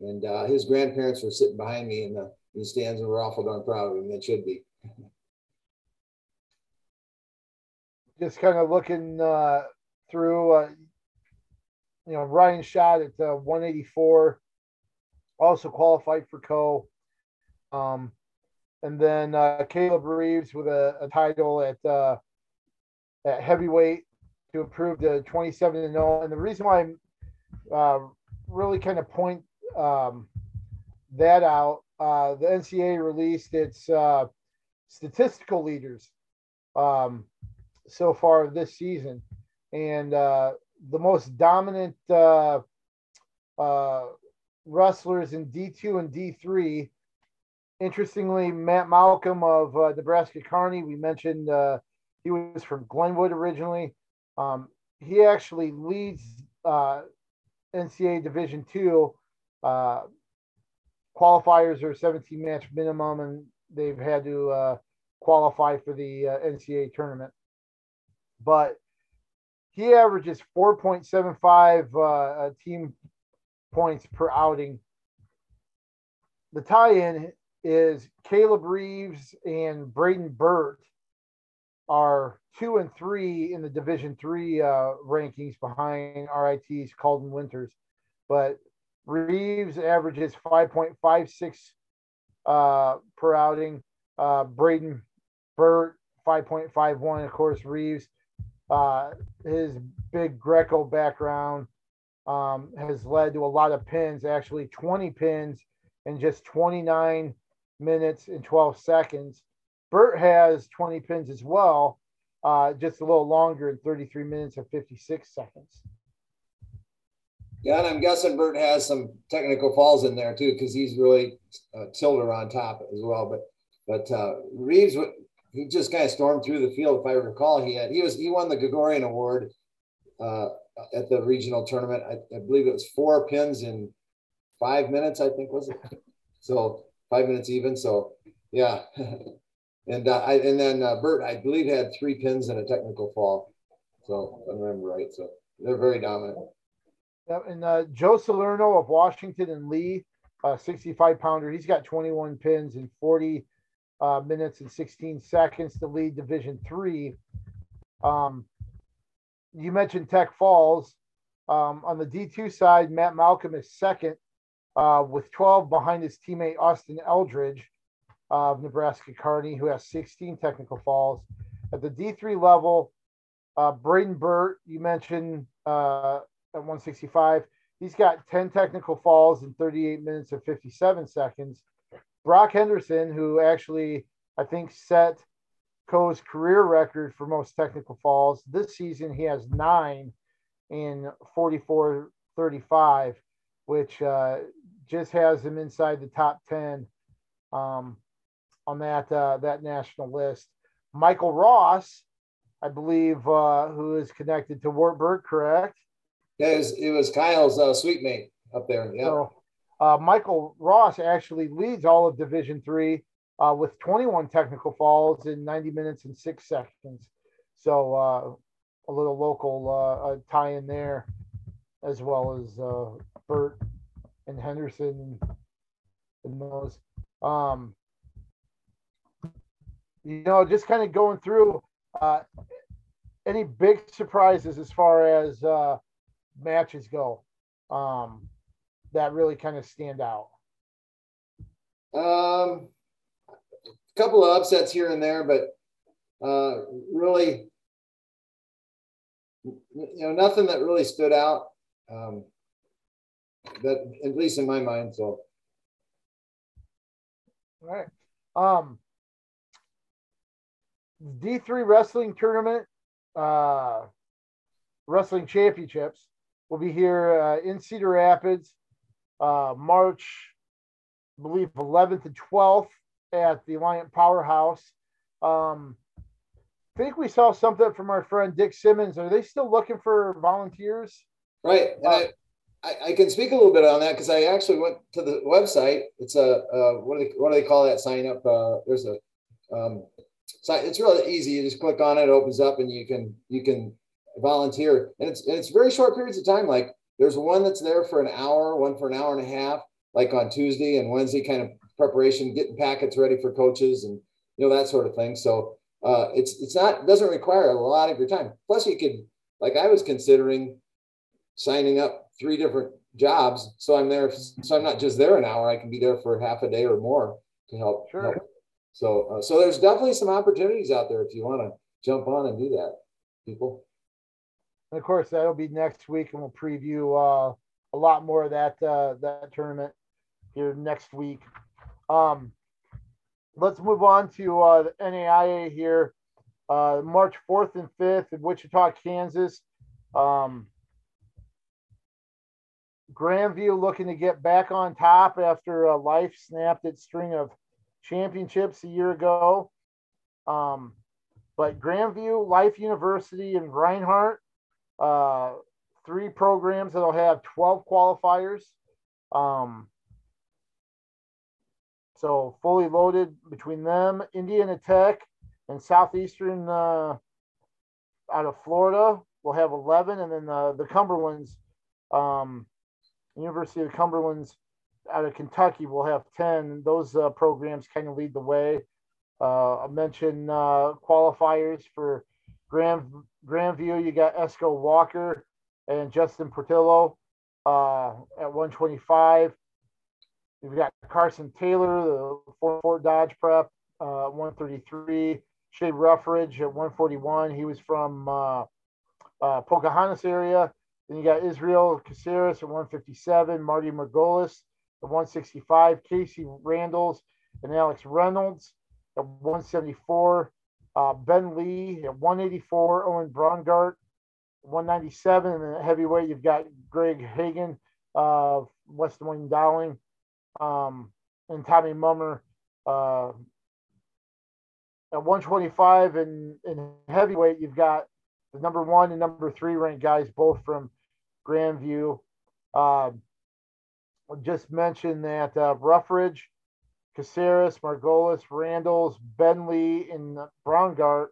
And uh, his grandparents were sitting behind me in the, in the stands, and we're awful darn proud of him. They should be. *laughs* Just kind of looking uh, through, uh, you know, Ryan shot at 184, also qualified for Coe. Um, and then uh, Caleb Reeves with a, a title at uh, at heavyweight to improve to 27 and 0. And the reason why I'm uh, really kind of point um, that out, uh, the NCAA released its uh, statistical leaders um, so far this season, and uh, the most dominant wrestlers in D2 and D3 interestingly, Matt Malcolm of uh, Nebraska Kearney, we mentioned uh, he was from Glenwood originally. Um, he actually leads uh, NCAA Division two. Uh, qualifiers are 17 match minimum, and they've had to uh, qualify for the uh, NCAA tournament. But he averages 4.75 team points per outing. The tie-in is Caleb Reeves and Braden Burt are two and three in the Division three uh, rankings behind RIT's Calden Winters, but Reeves averages 5.56 uh, per outing. Uh, Braden Burt 5.51. Of course, Reeves, uh, his big Greco background um, has led to a lot of pins. Actually, 20 pins and just 29 minutes and 12 seconds. Burt has 20 pins as well, uh, just a little longer in 33 minutes and 56 seconds. Yeah, and I'm guessing Burt has some technical falls in there too, because he's really uh, tilted on top as well. But but uh, Reeves, he just kind of stormed through the field. If I recall, he had he was he won the Gorriaran Award uh, at the regional tournament. I, I, believe it was four pins in five minutes. I think was it. So five minutes even. So yeah. *laughs* and uh, I, and then uh, Burt, I believe, had three pins and a technical fall. So I remember right. So they're very dominant. Yeah, and uh, Joe Salerno of Washington and Lee, uh, 65 pounder. He's got 21 pins in 40 uh, minutes and 16 seconds to lead Division Three. Um, you mentioned Tech Falls. Um, on the D2 side, Matt Malcolm is second uh, with 12 behind his teammate Austin Eldridge of Nebraska Kearney, who has 16 technical falls. At the D3 level, uh, Braden Burt, you mentioned uh, at 165, he's got 10 technical falls in 38 minutes and 57 seconds. Brock Henderson, who actually, I think, set Coe's career record for most technical falls. This season, he has nine in 44 35, which uh, just has him inside the top 10. Um, on that uh, that national list. Michael Ross, I believe, uh, who is connected to Wartburg, correct? Yeah, it was, it was Kyle's uh, suite mate up there. Yeah. So, uh, Michael Ross actually leads all of Division Three uh, with 21 technical falls in 90 minutes and six seconds. So uh, a little local uh, uh, tie in there, as well as uh, Burt and Henderson and those. Um, you know, just kind of going through uh, any big surprises as far as uh, matches go um, that really kind of stand out. Um, a couple of upsets here and there, but uh, really, you know, nothing that really stood out. Um, that at least in my mind. So, all right. Um, D3 wrestling tournament, uh, wrestling championships will be here uh, in Cedar Rapids, uh, March, I believe 11th and 12th at the Alliant Powerhouse. Um, I think we saw something from our friend Dick Simmons. Are they still looking for volunteers? Right. Uh, I, I, can speak a little bit on that because I actually went to the website. It's a uh, what do they what do they call that sign up? Uh, there's a um. It's really easy. You just click on it, it opens up, and you can you can volunteer. And it's and it's very short periods of time. Like there's one that's there for an hour, one for an hour and a half, like on Tuesday and Wednesday, kind of preparation, getting packets ready for coaches, and you know that sort of thing. So uh, it's it's not doesn't require a lot of your time. Plus, you could like I was considering signing up three different jobs, so I'm there. So I'm not just there an hour. I can be there for half a day or more to help. Sure. Help. So uh, so there's definitely some opportunities out there if you want to jump on and do that, people. And of course, that'll be next week, and we'll preview uh, a lot more of that uh, that tournament here next week. Um, let's move on to uh, the NAIA here. Uh, March 4th and 5th in Wichita, Kansas. Um, Grandview looking to get back on top after uh, Life snapped its string of championships a year ago. Um, but Grandview, Life University, and Reinhardt, uh, three programs that'll have 12 qualifiers. Um, so fully loaded between them, Indiana Tech and Southeastern uh, out of Florida will have 11, and then the, the Cumberlands, um, University of Cumberlands out of Kentucky will have 10. Those uh, programs kind of lead the way. Uh, I mentioned uh, qualifiers for Grand Grandview. You got Esco Walker and Justin Portillo uh, at 125. You've got Carson Taylor, the Fort Dodge prep, uh, 133. Shade Ruffridge at 141. He was from uh, Pocahontas area. Then you got Israel Caceres at 157. Marty Margolis at 165. Casey Randalls and Alex Reynolds at 174. Uh, ben Lee at 184. Owen Brongart 197. And then heavyweight, you've got Greg Hagan of West Des Moines Dowling um, and Tommy Mummer uh, at 125 and in heavyweight, you've got the number one and number three ranked guys, both from Grandview. Uh, just mentioned that uh, Ruffridge, Caceres, Margolis, Randalls, Bentley, and Brongart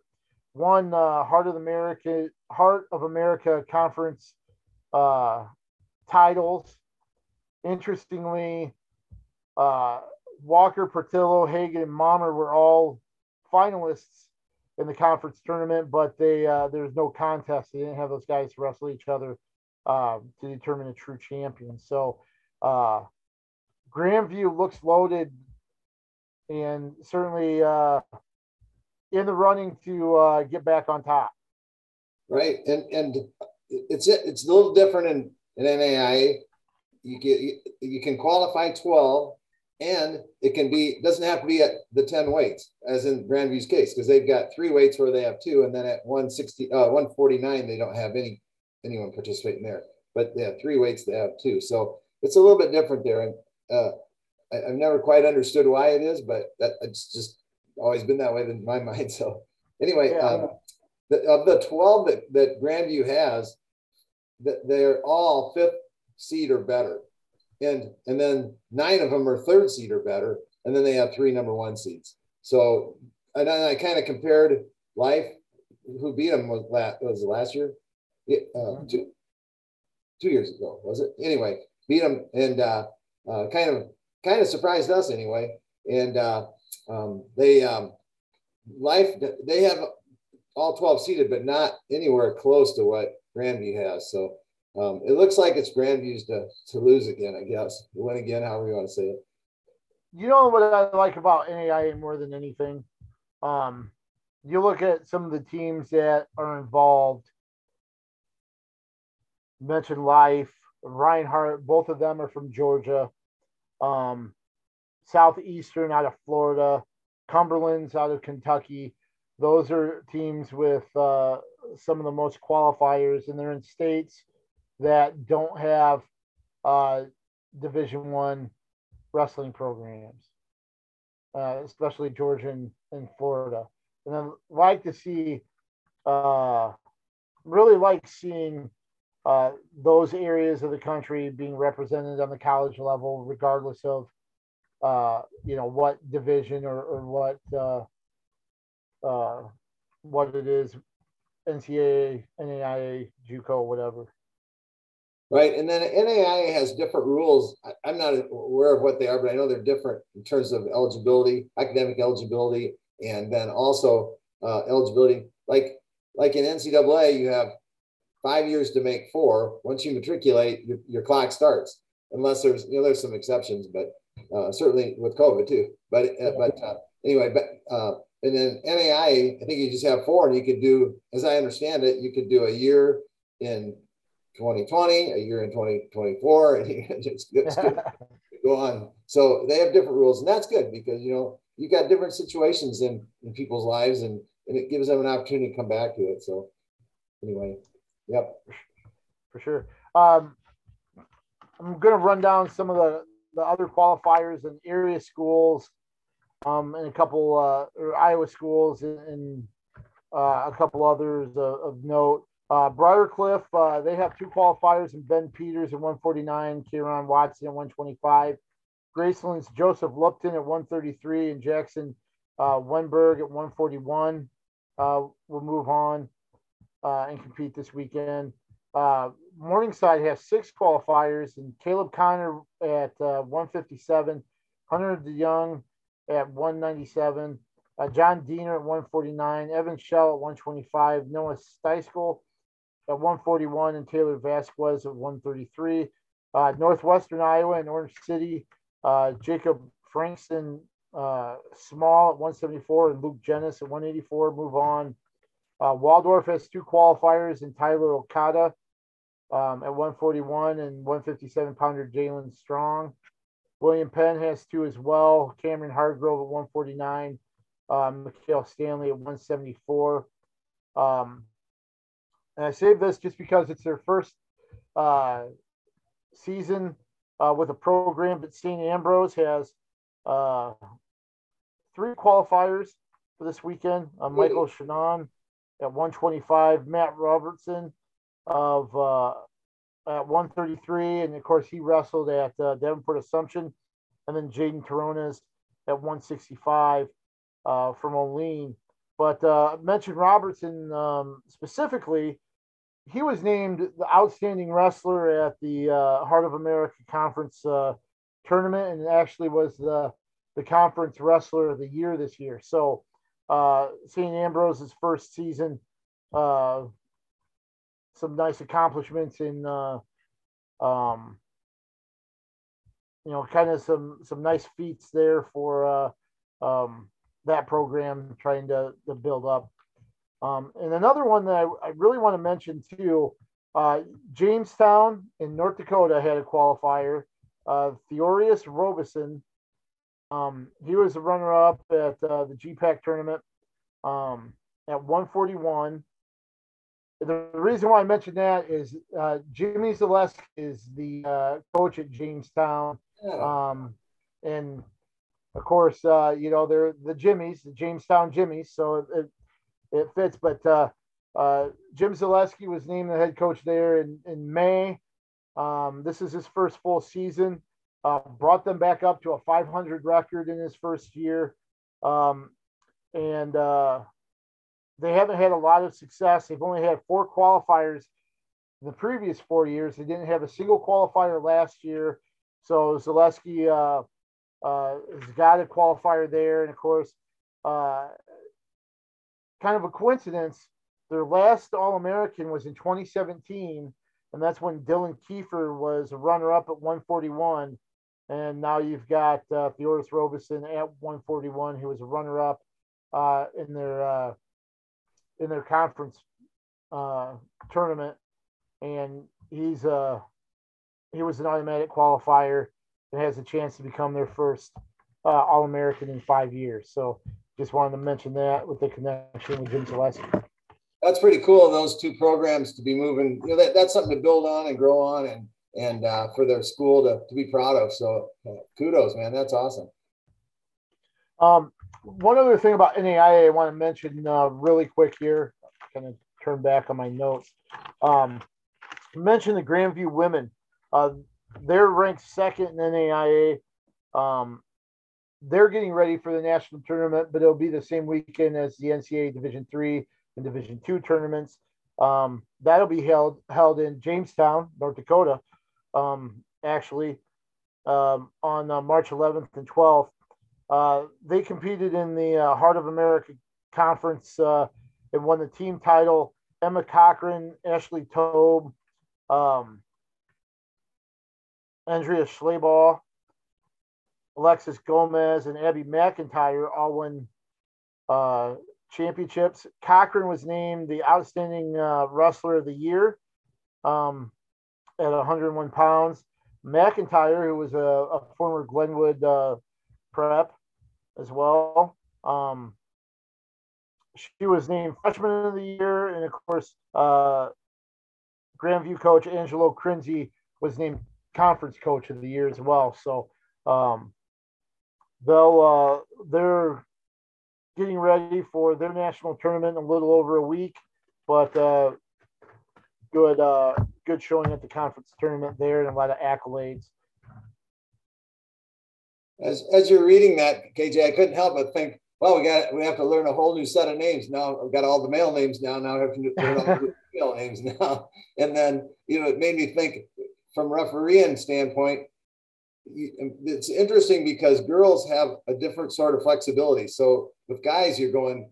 won uh, Heart of America Heart of America conference uh, titles. Interestingly, uh, Walker, Portillo, Hagan, and Mommer were all finalists in the conference tournament, but they uh, there's no contest. They didn't have those guys wrestle each other uh, to determine a true champion. So uh, Grandview looks loaded and certainly uh, in the running to uh, get back on top. Right, and and it's it's a little different in in NAIA. You get you, can qualify twelve and it can be doesn't have to be at the 10 weights as in grandview's case because they've got three weights where they have two and then at 160 uh, 149 they don't have any anyone participating there but they have three weights they have two so it's a little bit different there and uh, I, have never quite understood why it is but that it's just always been that way in my *laughs* mind. So anyway, yeah. um, the, of the 12 that, that Grandview has, that they're all fifth seed or better. And, and then nine of them are third seed or better. And then they have three number one seeds. So, and then I kind of compared life, who beat them was last, was last year? Uh, two, two years ago, was it? Anyway, beat them and uh, uh, kind of kind of surprised us anyway. And uh, um, they um, life they have all 12 seated, but not anywhere close to what Grandview has. So um, it looks like it's Grandview's to, to lose again, I guess. Win again, however you want to say it. You know what I like about NAIA more than anything? Um, you look at some of the teams that are involved. Mention Life, Reinhardt, both of them are from Georgia. Um, Southeastern out of Florida, Cumberland's out of Kentucky. Those are teams with uh, some of the most qualifiers, and they're in states that don't have uh, Division One wrestling programs, uh, especially Georgia and, and, Florida. And I like to see, uh, really like seeing uh, those areas of the country being represented on the college level, regardless of uh, you know what division or, or what uh, uh, what it is, NCAA, NAIA, JUCO, whatever. Right, and then NAIA has different rules. I'm not aware of what they are, but I know they're different in terms of eligibility, academic eligibility, and then also uh, eligibility. Like like in NCAA, you have five years to make four. Once you matriculate, your, your clock starts, unless there's you know there's some exceptions, but uh, certainly with COVID too. But uh, but uh, anyway, but uh, and then NAI, I think you just have four, and you could do, as I understand it, you could do a year in 2020, a year in 2024, *laughs* and you just *laughs* go on. So they have different rules, and that's good because you know you've got different situations in in people's lives, and and it gives them an opportunity to come back to it. So anyway, yep, for sure. Um, I'm going to run down some of the the other qualifiers and area schools, um, and a couple uh, Iowa schools and, and uh, a couple others of, of note. Uh, Briarcliff, uh, they have two qualifiers and Ben Peters at 149, Kieran Watson at 125. Graceland's Joseph Lupton at 133 and Jackson uh, Wenberg at 141 uh, will move on uh, and compete this weekend. Uh, Morningside has six qualifiers, and Caleb Connor at uh, 157, Hunter DeYoung at 197, uh, John Diener at 149, Evan Shell at 125, Noah Steischel at 141, and Taylor Vasquez at 133. Uh, Northwestern Iowa and Orange City, uh, Jacob Frankston uh, Small at 174, and Luke Jennis at 184 move on. Uh, Waldorf has two qualifiers, and Tyler Okada um, at 141 and 157 pounder Jalen Strong. William Penn has two as well. Cameron Hargrove at 149. Um, Mikhail Stanley at 174. Um, and I save this just because it's their first uh, season uh, with a program, but St. Ambrose has uh, three qualifiers for this weekend. Uh, Michael Shannon at 125, Matt Robertson of uh, at 133, and of course he wrestled at uh, Davenport Assumption, and then Jaden Taronas at 165 uh, from Olean. But uh, mentioned Robertson um, specifically. He was named the outstanding wrestler at the uh, Heart of America Conference uh, tournament, and actually was the the conference wrestler of the year this year. So uh, St. Ambrose's first season uh, some nice accomplishments in uh, um, you know kind of some some nice feats there for uh, um, that program trying to, to build up um, and another one that I, I really want to mention too uh, Jamestown in North Dakota had a qualifier uh, Theorius Robeson um, he was a runner-up at uh, the GPAC tournament um, at 141 the reason why I mentioned that is uh, Jimmy Zaleski is the uh, coach at Jamestown, um, and of course, uh, you know they're the Jimmies, the Jamestown Jimmies, so it it, it fits. But uh, uh, Jim Zaleski was named the head coach there in in May. Um, this is his first full season. Uh, brought them back up to a 500 record in his first year, um, and uh, they haven't had a lot of success. They've only had four qualifiers the previous four years. They didn't have a single qualifier last year. So Zaleski uh, uh, has got a qualifier there. And of course, uh, kind of a coincidence, their last All American was in 2017. And that's when Dylan Kiefer was a runner up at 141. And now you've got uh, Theodorus Robeson at 141, who was a runner up uh, in their uh, in their conference uh, tournament and he's uh he was an automatic qualifier and has a chance to become their first uh, All American in five years. So just wanted to mention that with the connection with Jim Zaleski. That's pretty cool. Those two programs to be moving, you know, that, that's something to build on and grow on, and and uh, for their school to, to be proud of. So uh, kudos, man. That's awesome. Um, one other thing about NAIA I want to mention uh, really quick here. Kind of turn back on my notes. Um, mention the Grandview women. Uh, they're ranked second in NAIA. Um, they're getting ready for the national tournament, but it'll be the same weekend as the NCAA Division three and Division two tournaments. Um, that'll be held held in Jamestown, North Dakota, um, actually um, on uh, March 11th and 12th. Uh, they competed in the uh, Heart of America Conference uh, and won the team title. Emma Cochran, Ashley Tobe, um, Andrea Schleball, Alexis Gomez, and Abby McIntyre all won uh, championships. Cochran was named the outstanding uh, wrestler of the year um, at 101 pounds. McIntyre, who was a, a former Glenwood uh, prep as well, um, she was named freshman of the year, and of course, uh, Grandview coach Angelo Crinzi was named conference coach of the year as well. So um, they'll uh, they're getting ready for their national tournament in a little over a week, but uh, good uh, good showing at the conference tournament there and a lot of accolades. As as you're reading that, KJ, I couldn't help but think well, we got we have to learn a whole new set of names now. We've got all the male names now. Now we have to learn all the *laughs* female names now. And then you know, it made me think from refereeing standpoint. It's interesting because girls have a different sort of flexibility. So with guys, you're going,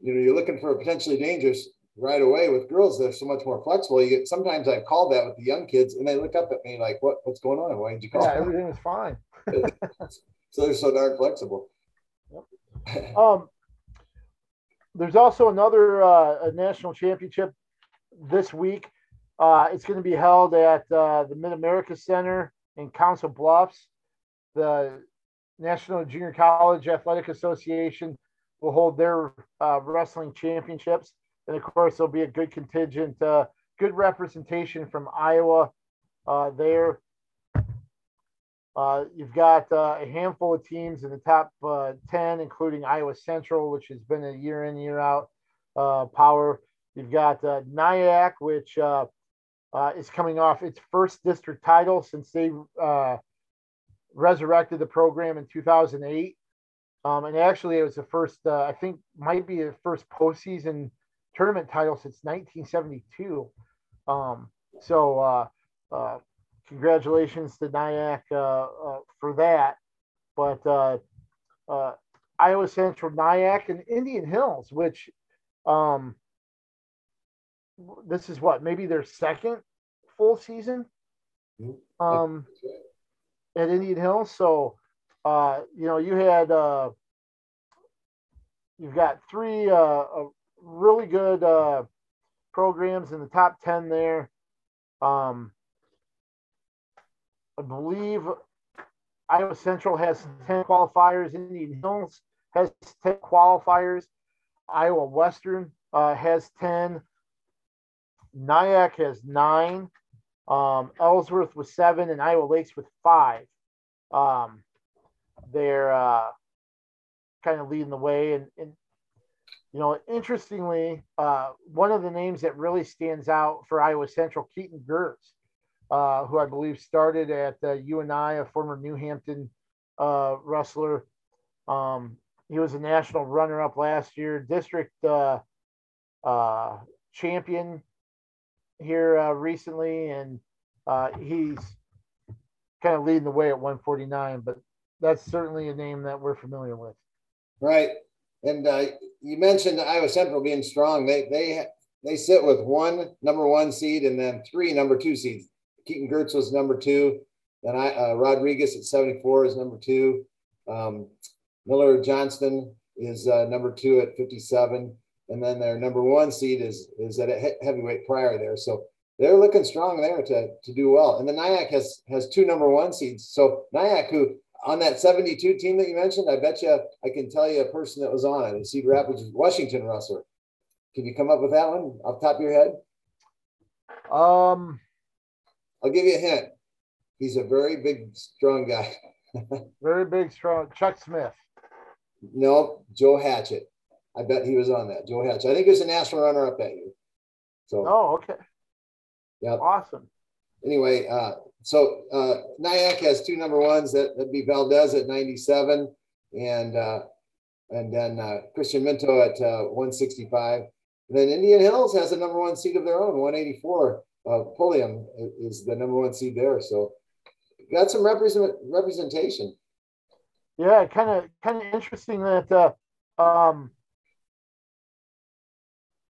you know, you're looking for a potentially dangerous right away. With girls, they're so much more flexible. You get sometimes I've called that with the young kids, and they look up at me like, "What? What's going on? Why did you call?" Yeah, everything is fine. *laughs* so they're so darn flexible. um, there's also another uh, national championship this week. Uh, it's going to be held at uh, the Mid America Center in Council Bluffs. The National Junior College Athletic Association will hold their uh, wrestling championships. And of course, there'll be a good contingent, uh, good representation from Iowa uh, there. Uh, you've got uh, a handful of teams in the top uh, 10, including Iowa Central, which has been a year in, year out uh, power. You've got uh, NIACC, which is coming off its first district title since they resurrected the program in 2008. Um, and actually, it was the first, I think, might be the first postseason tournament title since 1972. Um, so, congratulations to NIACC uh, uh, for that. But uh, uh, Iowa Central, NIACC, and Indian Hills, which um, this is what maybe their second full season mm-hmm. um, at Indian Hills. So uh, you know you had uh, you've got three uh, really good uh, programs in the top ten there. Um, I believe Iowa Central has 10 qualifiers. Indian Hills has 10 qualifiers. Iowa Western uh, has 10. NIACC has nine. Um, Ellsworth with seven, and Iowa Lakes with five. Um, they're uh, kind of leading the way. And, and you know, interestingly, uh, one of the names that really stands out for Iowa Central, Keaton Gertz, uh, who I believe started at uh, UNI, a former New Hampton uh, wrestler. Um, he was a national runner-up last year, district uh, uh, champion here uh, recently, and he's kind of leading the way at 149. But that's certainly a name that we're familiar with. Right, and uh, you mentioned Iowa Central being strong. They they they sit with one number one seed and then three number two seeds. Keaton Gertz was number two. Then I uh, Rodriguez at 74 is number two. Um, Miller Johnston is uh, number two at 57 and then their number one seed is is at a heavyweight prior there. So they're looking strong there to to do well. And the NIACC has has two number one seeds. So NIACC, who on that 72 team that you mentioned, I bet you I can tell you a person that was on it, a Cedar Rapids Washington wrestler. Can you come up with that one off top of your head? Um, I'll give you a hint. He's a very big, strong guy. *laughs* very big, strong. Chuck Smith. No, Joe Hatchett. I bet he was on that. Joe Hatch. I think he was a national runner up that year. So. Oh, okay. Yeah. Awesome. Anyway, uh, so uh, has two number ones. That would be Valdez at 97, and uh, and then uh, Christian Minto at uh, 165. And then Indian Hills has a number one seed of their own, 184. Uh, Pulliam is the number one seed there. So got some represent representation. Yeah, kind of kind of interesting that uh, um,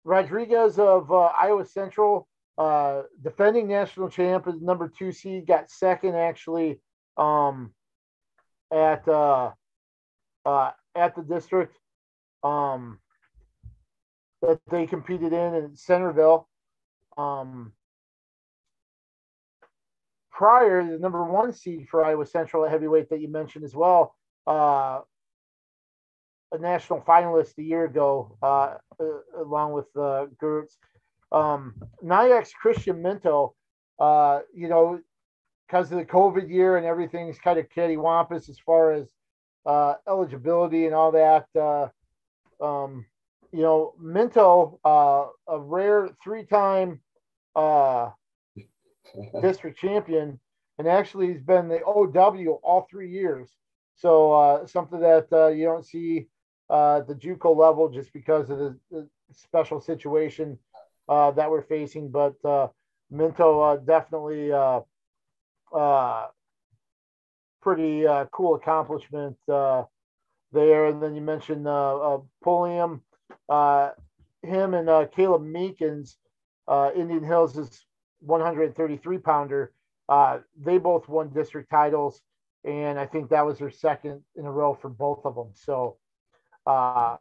Rodriguez of Iowa Central, uh, defending national champ, is number two seed, got second actually um, at uh, uh, at the district um, that they competed in in Centerville. Um, prior, the number one seed for Iowa Central at heavyweight that you mentioned as well, uh, a national finalist a year ago, uh, uh, along with uh, Gertz. Um, NIACC's Christian Minto, uh, you know, because of the COVID year and everything's kind of cattywampus as far as uh, eligibility and all that. Uh, um, you know, Minto, uh, a rare three-time uh, *laughs* district champion, and actually he's been the OW all three years. So uh, something that uh, you don't see uh, the JUCO level just because of the, the special situation uh, that we're facing. But uh, Minto uh, definitely uh, uh, pretty cool accomplishment there. And then you mentioned uh, Pulliam, him and Caleb Meekins, Indian Hills is 133 pounder. They both won district titles, and I think that was their second in a row for both of them. So uh,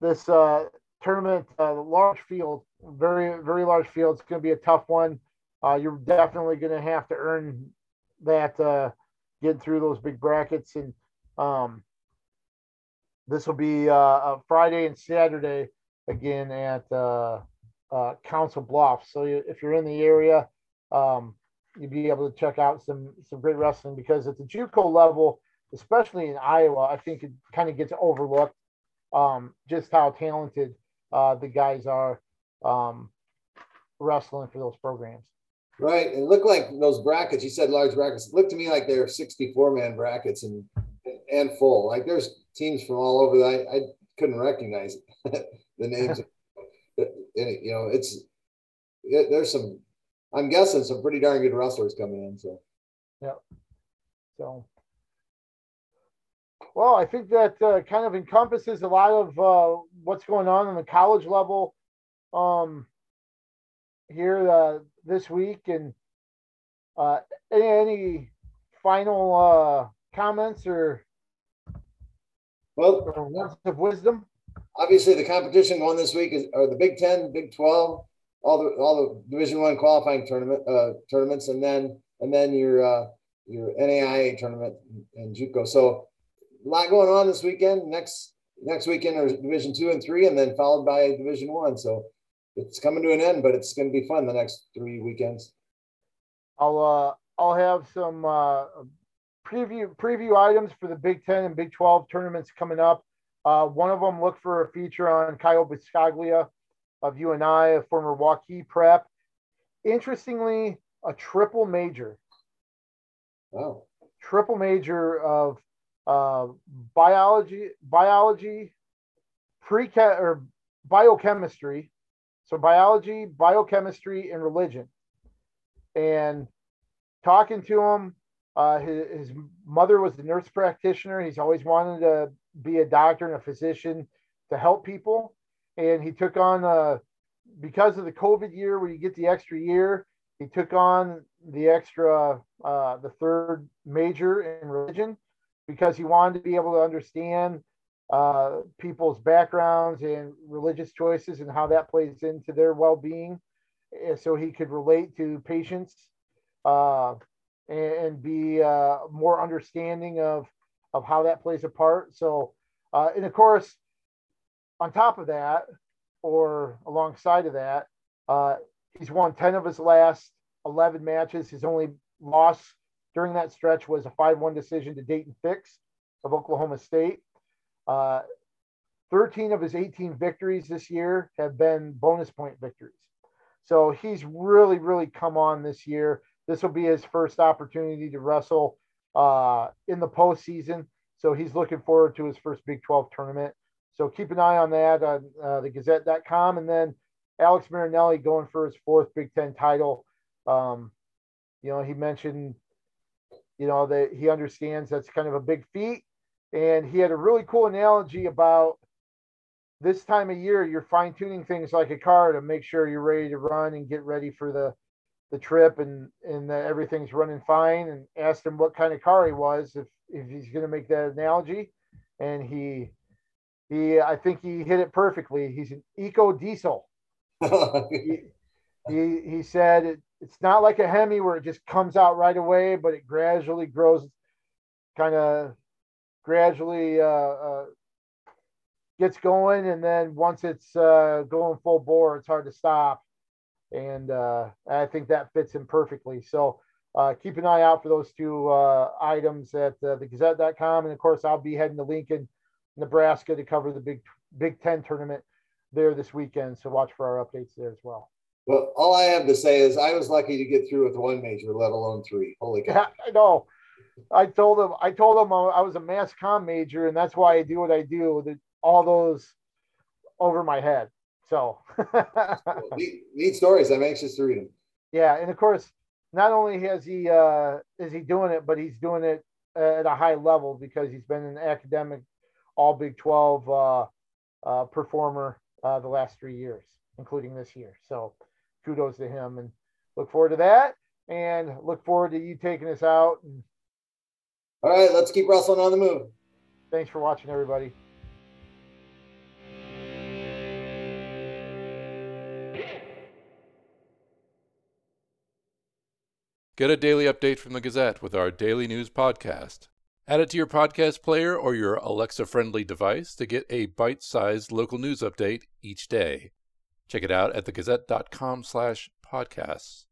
this uh, tournament, uh, large field, very, very large field. It's going to be a tough one. Uh, you're definitely going to have to earn that, uh, get through those big brackets. And um, this will be uh, Friday and Saturday again at uh, uh, Council Bluffs. So you, if you're in the area, um, you'll be able to check out some some great wrestling because at the JUCO level, especially in Iowa, I think it kind of gets overlooked um, just how talented uh, the guys are um, wrestling for those programs. Right. It looked like those brackets, you said large brackets, it looked to me like they're 64 man brackets and and full. Like there's teams from all over that I, I couldn't recognize *laughs* the names. *laughs* you know, it's it, there's some, I'm guessing some pretty darn good wrestlers coming in. So, yeah. So, well, I think that uh, kind of encompasses a lot of uh, what's going on on the college level um, here uh, this week. And uh, any, any final uh, comments or, well, or words of wisdom? Obviously, the competition going this week is or the Big Ten, Big Twelve, all the all the Division One qualifying tournament uh, tournaments, and then and then your your NAIA tournament and JUCO. So a lot going on this weekend. Next next weekend are Division two and three, and then followed by Division one. So it's coming to an end, but it's going to be fun the next three weekends. I'll uh, I'll have some uh, preview preview items for the Big Ten and Big Twelve tournaments coming up. Uh, one of them look for a feature on Kyle Biscoglia of UNI, a former Waukee prep. Interestingly, a triple major. Wow. Triple major of uh, biology, biology, pre or biochemistry. So biology, biochemistry, and religion. And talking to him, uh, his, his mother was a nurse practitioner. He's always wanted to be a doctor and a physician to help people. And he took on, uh, because of the COVID year, where you get the extra year, he took on the extra, uh, the third major in religion because he wanted to be able to understand uh, people's backgrounds and religious choices and how that plays into their well-being so he could relate to patients uh, and, and, be uh, more understanding of of how that plays a part. So uh, and of course on top of that or alongside of that uh, he's won 10 of his last 11 matches. His only loss during that stretch was a 5-1 decision to dayton fix of oklahoma state uh, 13 of his 18 victories this year have been bonus point victories. So he's really, really come on this year. This will be his first opportunity to wrestle uh, in the postseason. So he's looking forward to his first Big 12 tournament. So keep an eye on that on uh, the Gazette.com. And then Alex Marinelli going for his fourth Big Ten title. Um, you know, he mentioned, you know, that he understands that's kind of a big feat. And he had a really cool analogy about this time of year you're fine tuning things like a car to make sure you're ready to run and get ready for the the trip and and that everything's running fine. And asked him what kind of car he was if if he's going to make that analogy. And he he I think he hit it perfectly. He's an eco diesel *laughs* he, he he said it, it's not like a Hemi where it just comes out right away but it gradually grows kind of gradually uh, uh, gets going, and then once it's uh, going full bore, it's hard to stop. And uh, I think that fits him perfectly. So uh, keep an eye out for those two uh, items at uh, thegazette.com. And of course, I'll be heading to Lincoln, Nebraska to cover the Big Big Ten tournament there this weekend. So watch for our updates there as well. Well, all I have to say is I was lucky to get through with one major, let alone three. Holy cow! *laughs* I know. I told him I told him I was a mass comm major and that's why I do what I do. All those over my head. So *laughs* neat, neat, stories. I'm anxious to read them. Yeah, and of course, not only has he uh, is he doing it, but he's doing it at a high level because he's been an academic All Big Twelve uh, uh, performer uh, the last three years, including this year. So kudos to him, and look forward to that, and look forward to you taking us out and all right, let's keep wrestling on the move. Thanks for watching, everybody. Get a daily update from the Gazette with our daily news podcast. Add it to your podcast player or your Alexa friendly device to get a bite sized local news update each day. Check it out at thegazette.com slash podcasts.